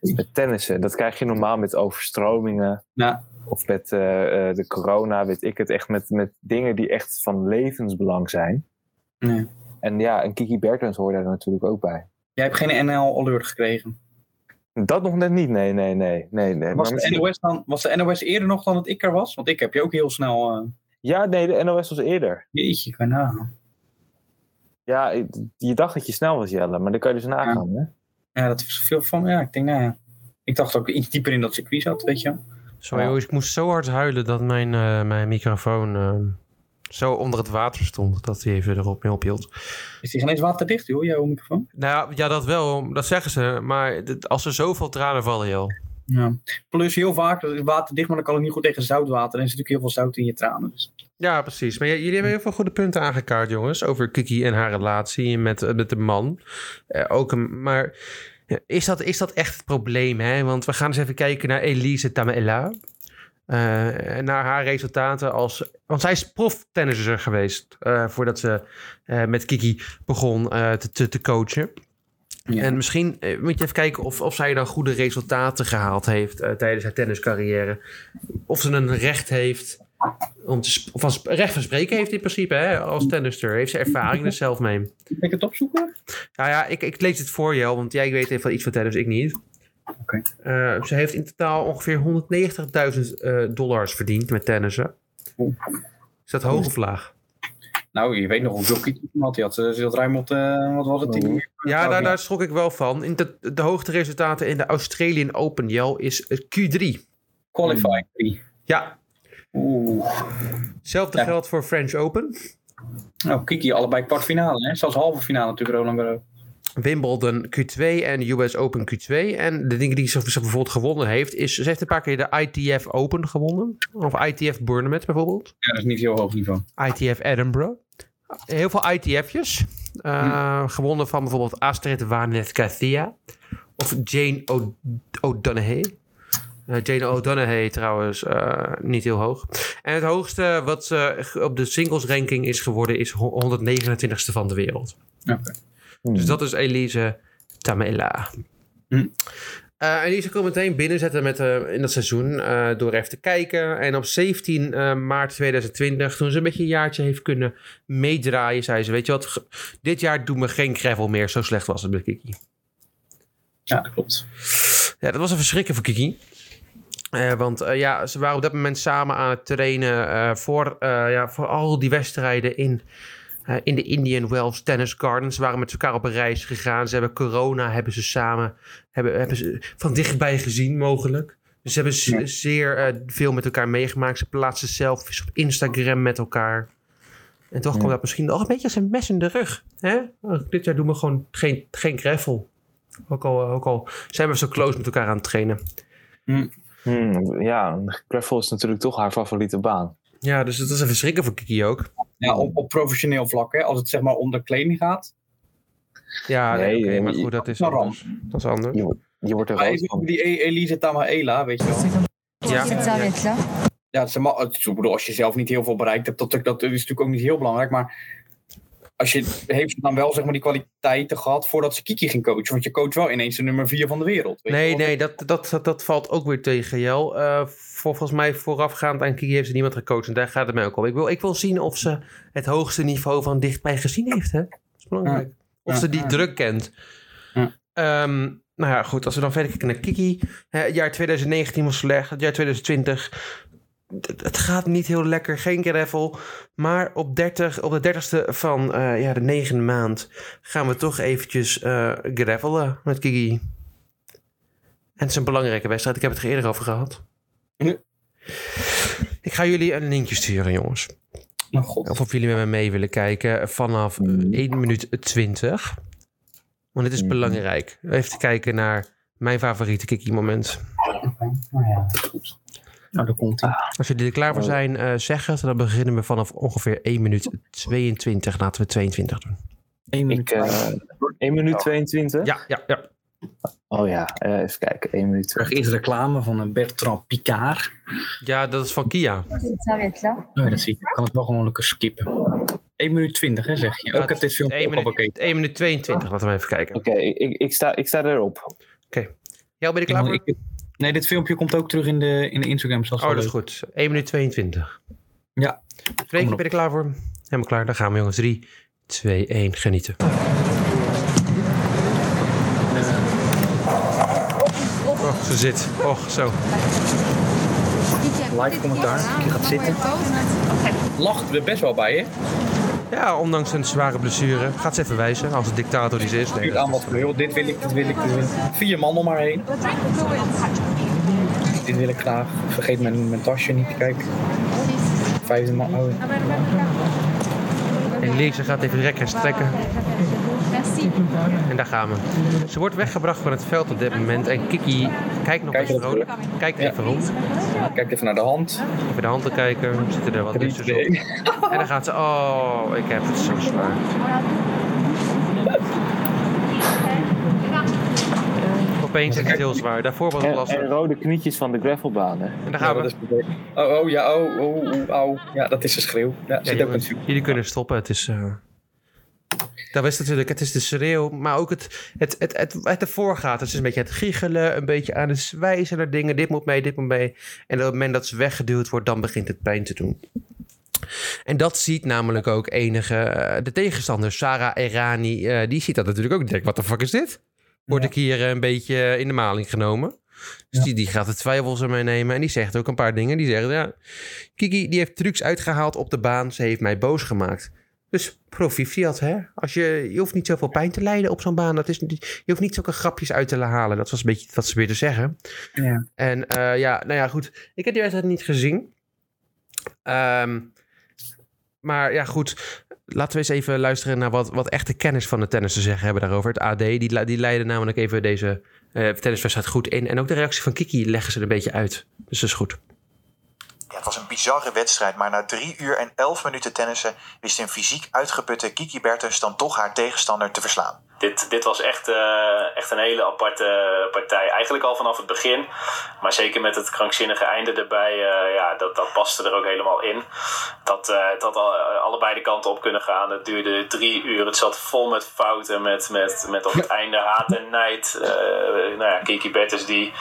met tennissen. Dat krijg je normaal met overstromingen. Ja. Of met de corona, weet ik het. Echt met, met dingen die echt van levensbelang zijn. Nee. En ja, en Kiki Bertens hoorde daar natuurlijk ook bij. Jij hebt geen NL-alert gekregen. Dat nog net niet, nee, nee, nee. nee, nee. Was Maar de, misschien- NOS dan, was de NOS eerder nog dan dat ik er was? Want ik heb je ook heel snel... eh Ja, nee, de NOS was eerder. jeetje, kan je nagaan. Ja, je dacht dat je snel was, Jelle, maar dan kan je dus nagaan, hè? Ja, dat is veel van... Ja, ik denk, nou ja. Ik dacht ook iets dieper in dat circuit zat, weet je wel. Sorry, Ja. ik moest zo hard huilen dat mijn, eh, mijn microfoon eh, zo onder het water stond. Dat hij even erop mee ophield. Is die geen eens waterdicht, joh, jouw microfoon? Nou ja, dat wel. Dat zeggen ze. Maar als er zoveel tranen vallen, joh. Ja. Plus heel vaak, dat is waterdicht, maar dan kan het niet goed tegen zoutwater. En er zit natuurlijk heel veel zout in je tranen. Dus. Ja, precies. Maar jullie hebben heel veel goede punten aangekaart, jongens. Over Kiki en haar relatie met, eh, met de man. Eh, ook een, maar is dat, is dat echt het probleem? Hè? Want we gaan eens even kijken naar Elise Tamela. En naar haar resultaten als... Want zij is proftennisser geweest... eh, voordat ze eh, met Kiki begon te, te, te coachen. Ja. En misschien moet je even kijken of, of zij dan goede resultaten gehaald heeft... tijdens haar tenniscarrière. Of ze een recht heeft om te of als recht van spreken heeft in principe hè, als tennister. Heeft ze ervaring er zelf mee. Kan ik het opzoeken? Nou ja, ik, ik lees het voor je, want jij weet even iets van tennis, ik niet. Oké. Eh, ze heeft in totaal ongeveer 190.000 eh, dollars verdiend met tennissen. Is dat hoog of laag? Nou, je weet nog hoeveel Kiki toen had. Die had, eh, ze had ruim op, eh, wat was het? tien- Ja, daar, daar schrok ik wel van. In de, de hoogste resultaten in de Australian Open, Jel, is het Q3. Qualifying drie. Ja, Oeh. hetzelfde Ja. geldt voor French Open. Nou, Kiki allebei kwartfinale, hè? Zelfs halve finale natuurlijk, Roland Garros. Wimbledon Q2 en US Open Q2. En de dingen die ze, bijvoorbeeld gewonnen heeft, is ze heeft een paar keer de ITF Open gewonnen. Of ITF Bournemouth bijvoorbeeld. Ja, dat is niet heel hoog niveau. ITF Edinburgh. Heel veel ITF'jes. Eh, Gewonnen van bijvoorbeeld Astrid Wanetkathia. Of Jane O'Donoghue. Eh, Jane O'Donoghue trouwens eh, niet heel hoog. En het hoogste wat ze op de singles ranking is geworden is ho- 129ste van de wereld. Oké. Dus dat is Elise Tamela. Hm. Eh, Elise kon meteen binnenzetten met, eh, in dat seizoen eh, door even te kijken. En op 17 eh, maart 2020, toen ze een beetje een jaartje heeft kunnen meedraaien, zei ze: Weet je wat, dit jaar doen we geen gravel meer. Zo slecht was het met Kiki. Ja, dat klopt. Ja, dat was een verschrikken voor Kiki. Eh, want eh, ja, ze waren op dat moment samen aan het trainen eh, voor, eh, ja, voor al die wedstrijden in, eh, in de Indian Wells Tennis Gardens. Ze waren met elkaar op een reis gegaan. Ze hebben corona, hebben ze samen hebben, hebben ze van dichtbij gezien mogelijk. Dus ze hebben Ja. zeer eh, veel met elkaar meegemaakt. Ze plaatsen selfies op Instagram met elkaar. En toch Ja. kwam dat misschien nog een beetje als een mes in de rug. Hè? Oh, Dit jaar doen we gewoon geen, geen gravel. Ook al, ook al zijn we zo close met elkaar aan het trainen. Hmm, ja, gravel is natuurlijk toch haar favoriete baan. Ja, dus dat is een verschrikken voor Kiki ook. Ja, op, op professioneel vlak, hè? Als het zeg maar om de kleding gaat. Ja, nee, Nee, maar goed, dat is anders. Dat is anders. Je, wordt- je wordt er Maar even die E- Elise Tamaela, weet je wel. Ja, ja. Ja, ze ik bedoel, als je zelf niet heel veel bereikt hebt, dat, dat is natuurlijk ook niet heel belangrijk. Maar als je, heeft ze dan wel zeg maar, die kwaliteiten gehad voordat ze Kiki ging coachen? Want je coach wel ineens de nummer 4 van de wereld. weet Nee, nee, dat, dat, dat, dat valt ook weer tegen jou. Eh, voor, volgens mij voorafgaand aan Kiki heeft ze niemand gecoacht. En daar gaat het mij ook om. Ik wil, ik wil zien of ze het hoogste niveau van dichtbij gezien heeft. Hè? Dat is belangrijk. Of Ja. ze die druk kent. Ja. Ehm, nou ja, goed. Als we dan verder kijken naar Kiki. Hè, het jaar 2019 was slecht. Het jaar 2020... Het, het gaat niet heel lekker. Geen gravel. Maar op, 30, op de dertigste van eh, ja, de negende maand... gaan we toch eventjes eh gravelen met Kiki. En het is een belangrijke wedstrijd. Ik heb het er eerder over gehad. Ik ga jullie een linkje sturen, jongens. Oh, god. Of of jullie met me mee willen kijken vanaf eh, 1 minuut 20. Want dit is Mhm. belangrijk. Even kijken naar mijn favoriete kiki-moment. Nou ja, goed. Nou, daar komt hij. Als jullie er klaar voor zijn, eh zeg het. Dan beginnen we vanaf ongeveer 1 minuut 22. Laten we 22 doen. Ik, eh 1 minuut 22? Ja, ja, ja. Oh ja, eh, even kijken. 1 minuut Ik krijg eerst reclame van een Bertrand Picard. Ja, dat is van Kia. Oh, dat zie ik. Ik kan het wel gewoon lekker skippen. 1 minuut 20, hè, zeg je. Ook ik heb dit filmpje 1 ook al minuut, bekeken. 1 minuut 22. Laten we even kijken. Oké, ik, ik, sta, ik sta erop. Jij ben je klaar voor? Nee, dit filmpje komt ook terug in de, in de Instagram. Zoals Oh, dat is goed. 1 minuut 22. Ja. Freek, ben je er klaar voor? Helemaal klaar. Dan gaan we jongens. 3, 2, 1. Genieten. Och, ze zit. Och, zo. Live commentaar. Je gaat zitten. Lacht er best wel bij, hè? Ja, ondanks een zware blessure. Gaat ze even wijzen als de dictator die ze is. Nee, aan wat wil. Dit wil ik, dit wil ik, dit wil ik. Vier man om maar heen. Dit wil ik graag. Vergeet mijn, mijn tasje niet. Kijk. Vijfde man. Oh. En Lisa gaat even rekken en strekken. En daar gaan we. Ze wordt weggebracht van het veld op dit moment. En Kiki kijkt nog Kijk eens vrolijk. Kijkt Ja. even rond. Kijk even naar de hand. Even de handen kijken. Zitten er wat tussen. En dan gaat ze. Oh, ik heb het zo zwaar. Opeens is het heel zwaar. Daarvoor was het lastig. en rode knietjes van de gravelbaan, hè? En daar gaan dat we. is. Oh, oh, ja, oh, oh, oh, oh. Ja, dat is een schreeuw. Ja, Ja, zit ook jongens, natuurlijk. jullie kunnen stoppen. Het is. eh, Dat is natuurlijk, het is de schreeuw, maar ook het, het, het, het, het ervoor gaat. Het is een beetje het giechelen, een beetje aan het wijzen naar dingen. Dit moet mee, dit moet mee. En op het moment dat ze weggeduwd wordt, dan begint het pijn te doen. En dat ziet namelijk ook enige, eh, de tegenstander, Sarah Errani, eh, die ziet dat natuurlijk ook. Die denkt, wat de fuck is dit? Word ik hier eh, een beetje in de maling genomen? Dus die, die gaat de twijfels ermee nemen en die zegt ook een paar dingen. Die zegt, ja, Kiki die heeft trucs uitgehaald op de baan. Ze heeft mij boos gemaakt. Dus proficiat, hè? Als je, je hoeft niet zoveel pijn te lijden op zo'n baan. Dat is, je hoeft niet zulke grapjes uit te halen. Dat was een beetje wat ze weer te zeggen. Ja. En eh, ja, nou ja, goed. Ik heb die wedstrijd niet gezien. Ehm, maar ja, goed. Laten we eens even luisteren naar wat, wat echte kennis van de tennis te zeggen hebben daarover. Het AD, die, die leiden namelijk even deze eh tenniswedstrijd goed in. En ook de reactie van Kiki leggen ze er een beetje uit. Dus dat is goed. Ja, het was een bizarre wedstrijd, maar na drie uur en elf minuten tennissen wist een fysiek uitgeputte Kiki Bertens dan toch haar tegenstander te verslaan. Dit, dit was echt, eh, echt een hele aparte partij. Eigenlijk al vanaf het begin. Maar zeker met het krankzinnige einde erbij. eh, ja, dat, dat paste er ook helemaal in. Dat, eh, het had al, allebei de kanten op kunnen gaan. Het duurde drie uur. Het zat vol met fouten. Met, met, met op het einde haat en nijd. Nou ja, Kiki Bertens die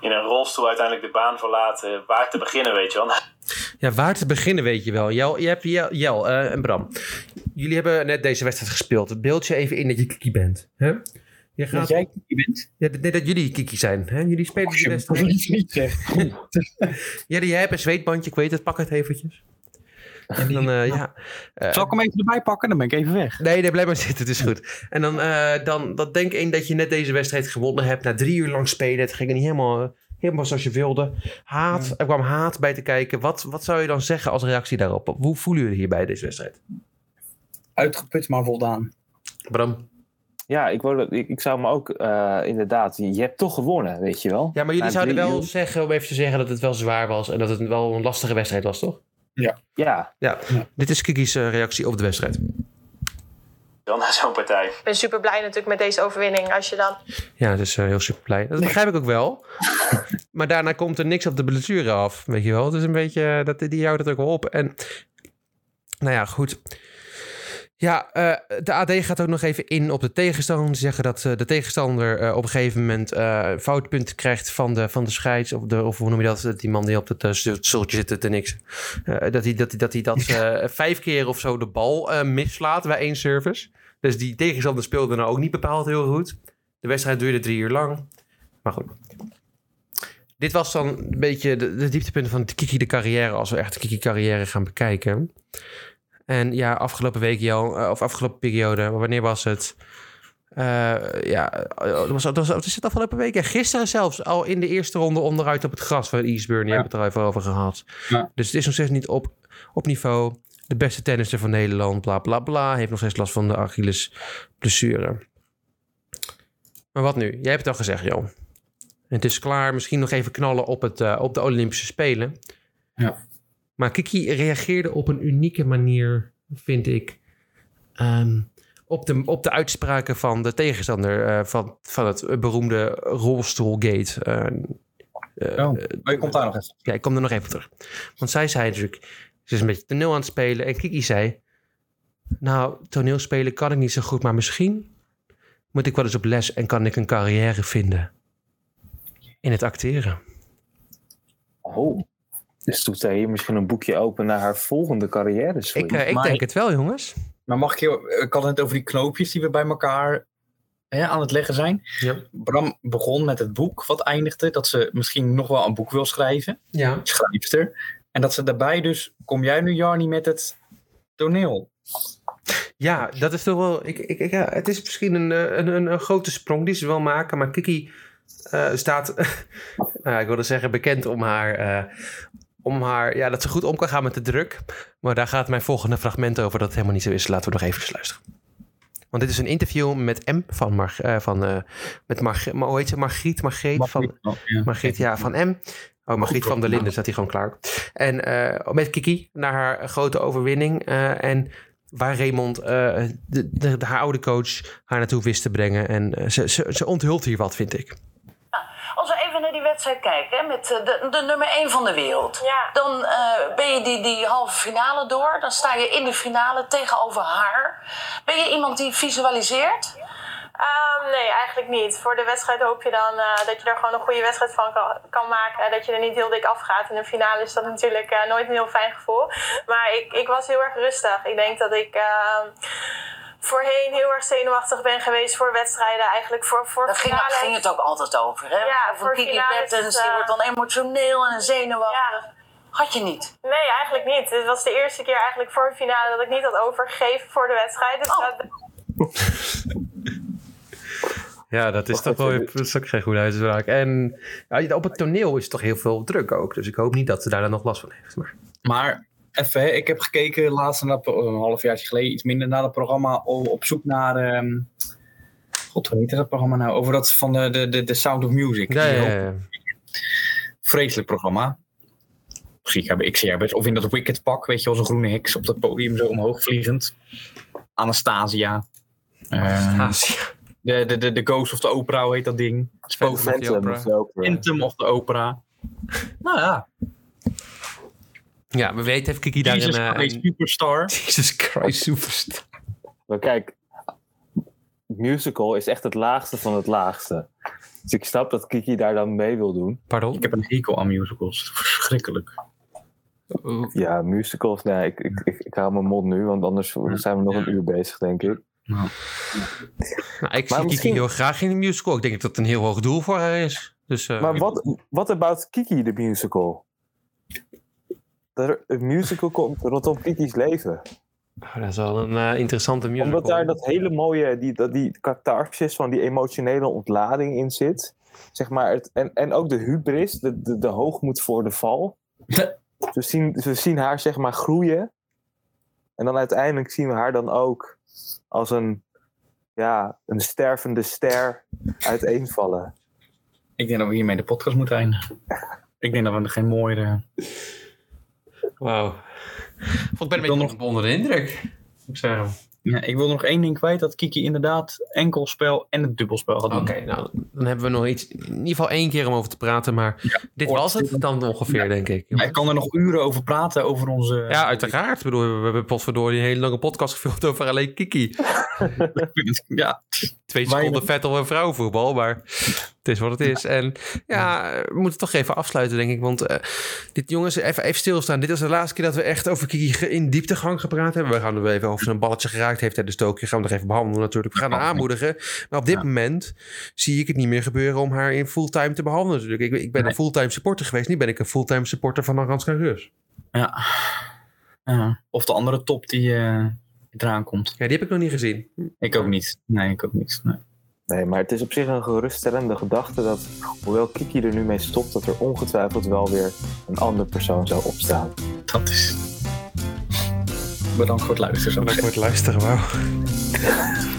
in een rolstoel uiteindelijk de baan verlaat. Waar te beginnen, weet je wel. Ja, waar te beginnen weet je wel. Jel, je hebt, Jel, Jel en Bram. Jullie hebben net deze wedstrijd gespeeld. Beeld je even in dat je Kiki bent. Hè? Je Dat jij Kiki bent? Ja, nee, dat jullie Kiki zijn. Hè? Jullie spelen die wedstrijd. niet. [LAUGHS] Ja, jij hebt een zweetbandje. Ik weet het. Pak het eventjes. En dan, eh, ja. eh, Zal ik hem even erbij pakken? Dan ben ik even weg. Nee, nee, blijf maar zitten. Het is goed. En dan, eh, dan dat denk één dat je net deze wedstrijd gewonnen hebt. Na drie uur lang spelen. Het ging er niet helemaal, helemaal zoals je wilde. Haat. Er kwam haat bij te kijken. Wat, wat zou je dan zeggen als reactie daarop? Hoe voelen jullie hier bij deze wedstrijd? Uitgeput, maar voldaan. Bram? Ja, ik, wou, dat- ik, ik zou me ook eh, inderdaad... Je, hebt toch gewonnen, weet je wel? Ja, maar jullie Na zouden wel uur. zeggen, om even te zeggen dat het wel zwaar was. En dat het wel een lastige wedstrijd was, toch? Ja. Ja. Ja, dit is Kiki's eh, reactie op de wedstrijd. dan na zo'n partij. Ik ben super blij natuurlijk met deze overwinning. Als je dan Ja, dus eh, heel super blij. Dat begrijp ik ook wel. [LAUGHS] maar daarna komt er niks op de blessure af. Weet je wel? Het is een beetje, dat, die houdt het ook wel op. En nou ja, goed. Ja, eh, de AD gaat ook nog even in op de tegenstander. Ze zeggen dat eh, de tegenstander eh, op een gegeven moment foutpunten krijgt van de, van de scheids. Of, de, of hoe noem je dat? Die man die op het stoeltje zit te niks. Dat hij dat, dat, hij dat vijf keer of zo de bal mislaat bij één service. Dus die tegenstander speelde nou ook niet bepaald heel goed. De wedstrijd duurde drie uur lang. Maar goed. Dit was dan een beetje de, de dieptepunten van de Kiki de carrière. Als we echt de Kiki carrière gaan bekijken. En ja, afgelopen week, Jan, eh, of afgelopen periode, wanneer was het? Eh, ja, eh, het was, het is het afgelopen week. En gisteren zelfs al in de eerste ronde onderuit op het gras van Eastburn. Die hebben we het er even over gehad. Ja. Dus het is nog steeds niet op, op niveau. De beste tennister van Nederland, bla bla bla. Heeft nog steeds last van de Achilles blessure. Maar wat nu? Jij hebt het al gezegd, Jan. Het is klaar. Misschien nog even knallen op, het, eh, op de Olympische Spelen. Ja. Maar Kiki reageerde op een unieke manier, vind ik. ehm, op, de, op de uitspraken van de tegenstander eh, van, van het beroemde rolstoelgate. eh, eh, Oh, je komt daar nog even. ja, ik kom er nog even terug. Want zij zei natuurlijk, ze is een beetje toneel aan het spelen. En Kiki zei, nou, toneelspelen kan ik niet zo goed, maar misschien moet ik wel eens op les en kan ik een carrière vinden in het acteren. Oh. Dus doet zij hier misschien een boekje open naar haar volgende carrière Ik, eh, ik Maar- denk het wel, jongens. Maar mag ik je... Ik had het over die knoopjes die we bij elkaar hè, aan het leggen zijn. Ja. Bram begon met het boek wat eindigde. Dat ze misschien nog wel een boek wil schrijven. Ja. Schrijfster. En dat ze daarbij dus... Kom jij nu, Jarni, met het toneel? Ja, dat is toch wel. Ik, ik, ik- ja, het is misschien een, eh, een, een, een grote sprong die ze wil maken. Maar Kiki eh, staat, nou, [LAUGHS] ik wilde zeggen, bekend om haar. eh, om haar ja, dat ze goed om kan gaan met de druk. Maar daar gaat mijn volgende fragment over dat het helemaal niet zo is. Laten we nog even luisteren. Want dit is een interview met M van Mar, eh, van eh, met Mar, maar hoe heet ze? Margriet, Margreet van ja. Margriet, ja, van M. Oh, Margriet van der Linden staat hier gewoon klaar. En eh, met Kiki naar haar grote overwinning. en waar Raymond, de, de, de- haar oude coach, haar naartoe wist te brengen. En ze, ze, ze onthult hier wat, vind ik. Even naar die wedstrijd kijken, hè, met eh, de, de nummer 1 van de wereld. Dan eh, ben je die, die halve finale door. Dan sta je in de finale tegenover haar. Ben je iemand die visualiseert? Ehm, nee, eigenlijk niet. Voor de wedstrijd hoop je dan eh, dat je er gewoon een goede wedstrijd van kan, kan maken. En dat je er niet heel dik afgaat. In een finale is dat natuurlijk nooit een heel fijn gevoel. Maar ik, ik was heel erg rustig. Ik denk dat ik ehm, voorheen heel erg zenuwachtig ben geweest voor wedstrijden. Eigenlijk voor, voor Daar ging, ging het ook altijd over. Hè? Ja, voor Kiki finales, Bertens, die eh, wordt dan emotioneel en zenuwachtig. Had je niet? Nee, eigenlijk niet. Het was de eerste keer eigenlijk voor een finale dat ik niet had overgegeven voor de wedstrijd. Dus dat, [LAUGHS] Ja, dat is toch wel dat is ook geen goede uitspraak. En ja, op het toneel is toch heel veel druk ook. Dus ik hoop niet dat ze daar dan nog last van heeft. Maar Maar even, hè, ik heb gekeken laatst naar dat- een half jaar geleden, iets minder naar het programma, op zoek naar. ehm, God, hoe heet dat programma nou? Over dat van de, de, de, de Sound of Music. ja, ja. Vreselijk programma. Misschien hebben ik zeer best. Of in dat Wicked pak, weet je wel, zo'n groene heks op dat podium zo omhoog vliegend. Anastasia. Ehm, de, de, de, de Ghost of the Opera, hoe heet dat ding? Spook Phantom of the Opera. Phantom of the Opera. Nou ja. Ja, we weten heeft Kiki daar Jesus een... eh, Christ een- Superstar. [LAUGHS] Jesus Christ Superstar. Maar kijk, musical is echt het laagste van het laagste. Dus ik snap dat Kiki daar dan mee wil doen. Pardon? Ik heb een hekel aan musicals. Verschrikkelijk. Ja, musicals, nee, ik, ik, ik, ik hou mijn mond nu, want anders zijn we nog een uur bezig, denk ik. Nou, ik Maar zie Kiki heel graag in de musical. Ik denk dat dat een heel hoog doel voor haar is. Dus, eh, Maar wat, wat about Kiki, de musical? Er, een musical komt rondom Kiki's leven. oh, dat is wel een eh, interessante musical. Omdat daar dat hele mooie, die, dat, die catharsis van die emotionele ontlading in zit. Zeg maar, het, en, en ook de hubris, de, de, de hoogmoed voor de val. [LAUGHS] We zien, we zien haar zeg maar groeien. En dan uiteindelijk zien we haar dan ook als een, ja, een stervende ster uiteenvallen. Ik denk dat we hiermee de podcast moeten eindigen. Ik denk dat we er geen mooiere... Wauw. Ik ben een beetje nog onder de indruk. Moet ik zeggen. Ja, ik wil nog één ding kwijt. Dat Kiki inderdaad enkelspel en het dubbelspel had. Oké, nou, dan hebben we nog iets, in ieder geval één keer om over te praten. Maar dit was het dan ongeveer, denk ik. Ik kan er nog uren over praten, over onze... Ja, uiteraard. Ik bedoel, we hebben potverdorie een hele lange podcast gefilmd over alleen Kiki. Ja. Twee seconden Vettel en vrouwenvoetbal, maar het is wat het is. En ja, we moeten toch even afsluiten, denk ik. Want eh, dit jongens, even, even stilstaan. Dit is de laatste keer dat we echt over Kiki in dieptegang gepraat hebben. We gaan er even over zijn balletje geraakt heeft tijdens Tokio. Gaan we nog even behandelen natuurlijk. We gaan haar aanmoedigen. Maar op dit moment zie ik het niet meer gebeuren om haar in fulltime te behandelen natuurlijk. Ik, ik ben een fulltime supporter geweest. Nu ben ik een fulltime supporter van Aranska Rus. Ja. Ja. Of de andere top die eh, eraan komt. Ja, die heb ik nog niet gezien. Ik ook niet. Nee, ik ook niet. Nee. Nee, maar het is op zich een geruststellende gedachte dat, hoewel Kiki er nu mee stopt, dat er ongetwijfeld wel weer een andere persoon zou opstaan. Dat is. Bedankt voor het luisteren. Bedankt voor het luisteren, wauw.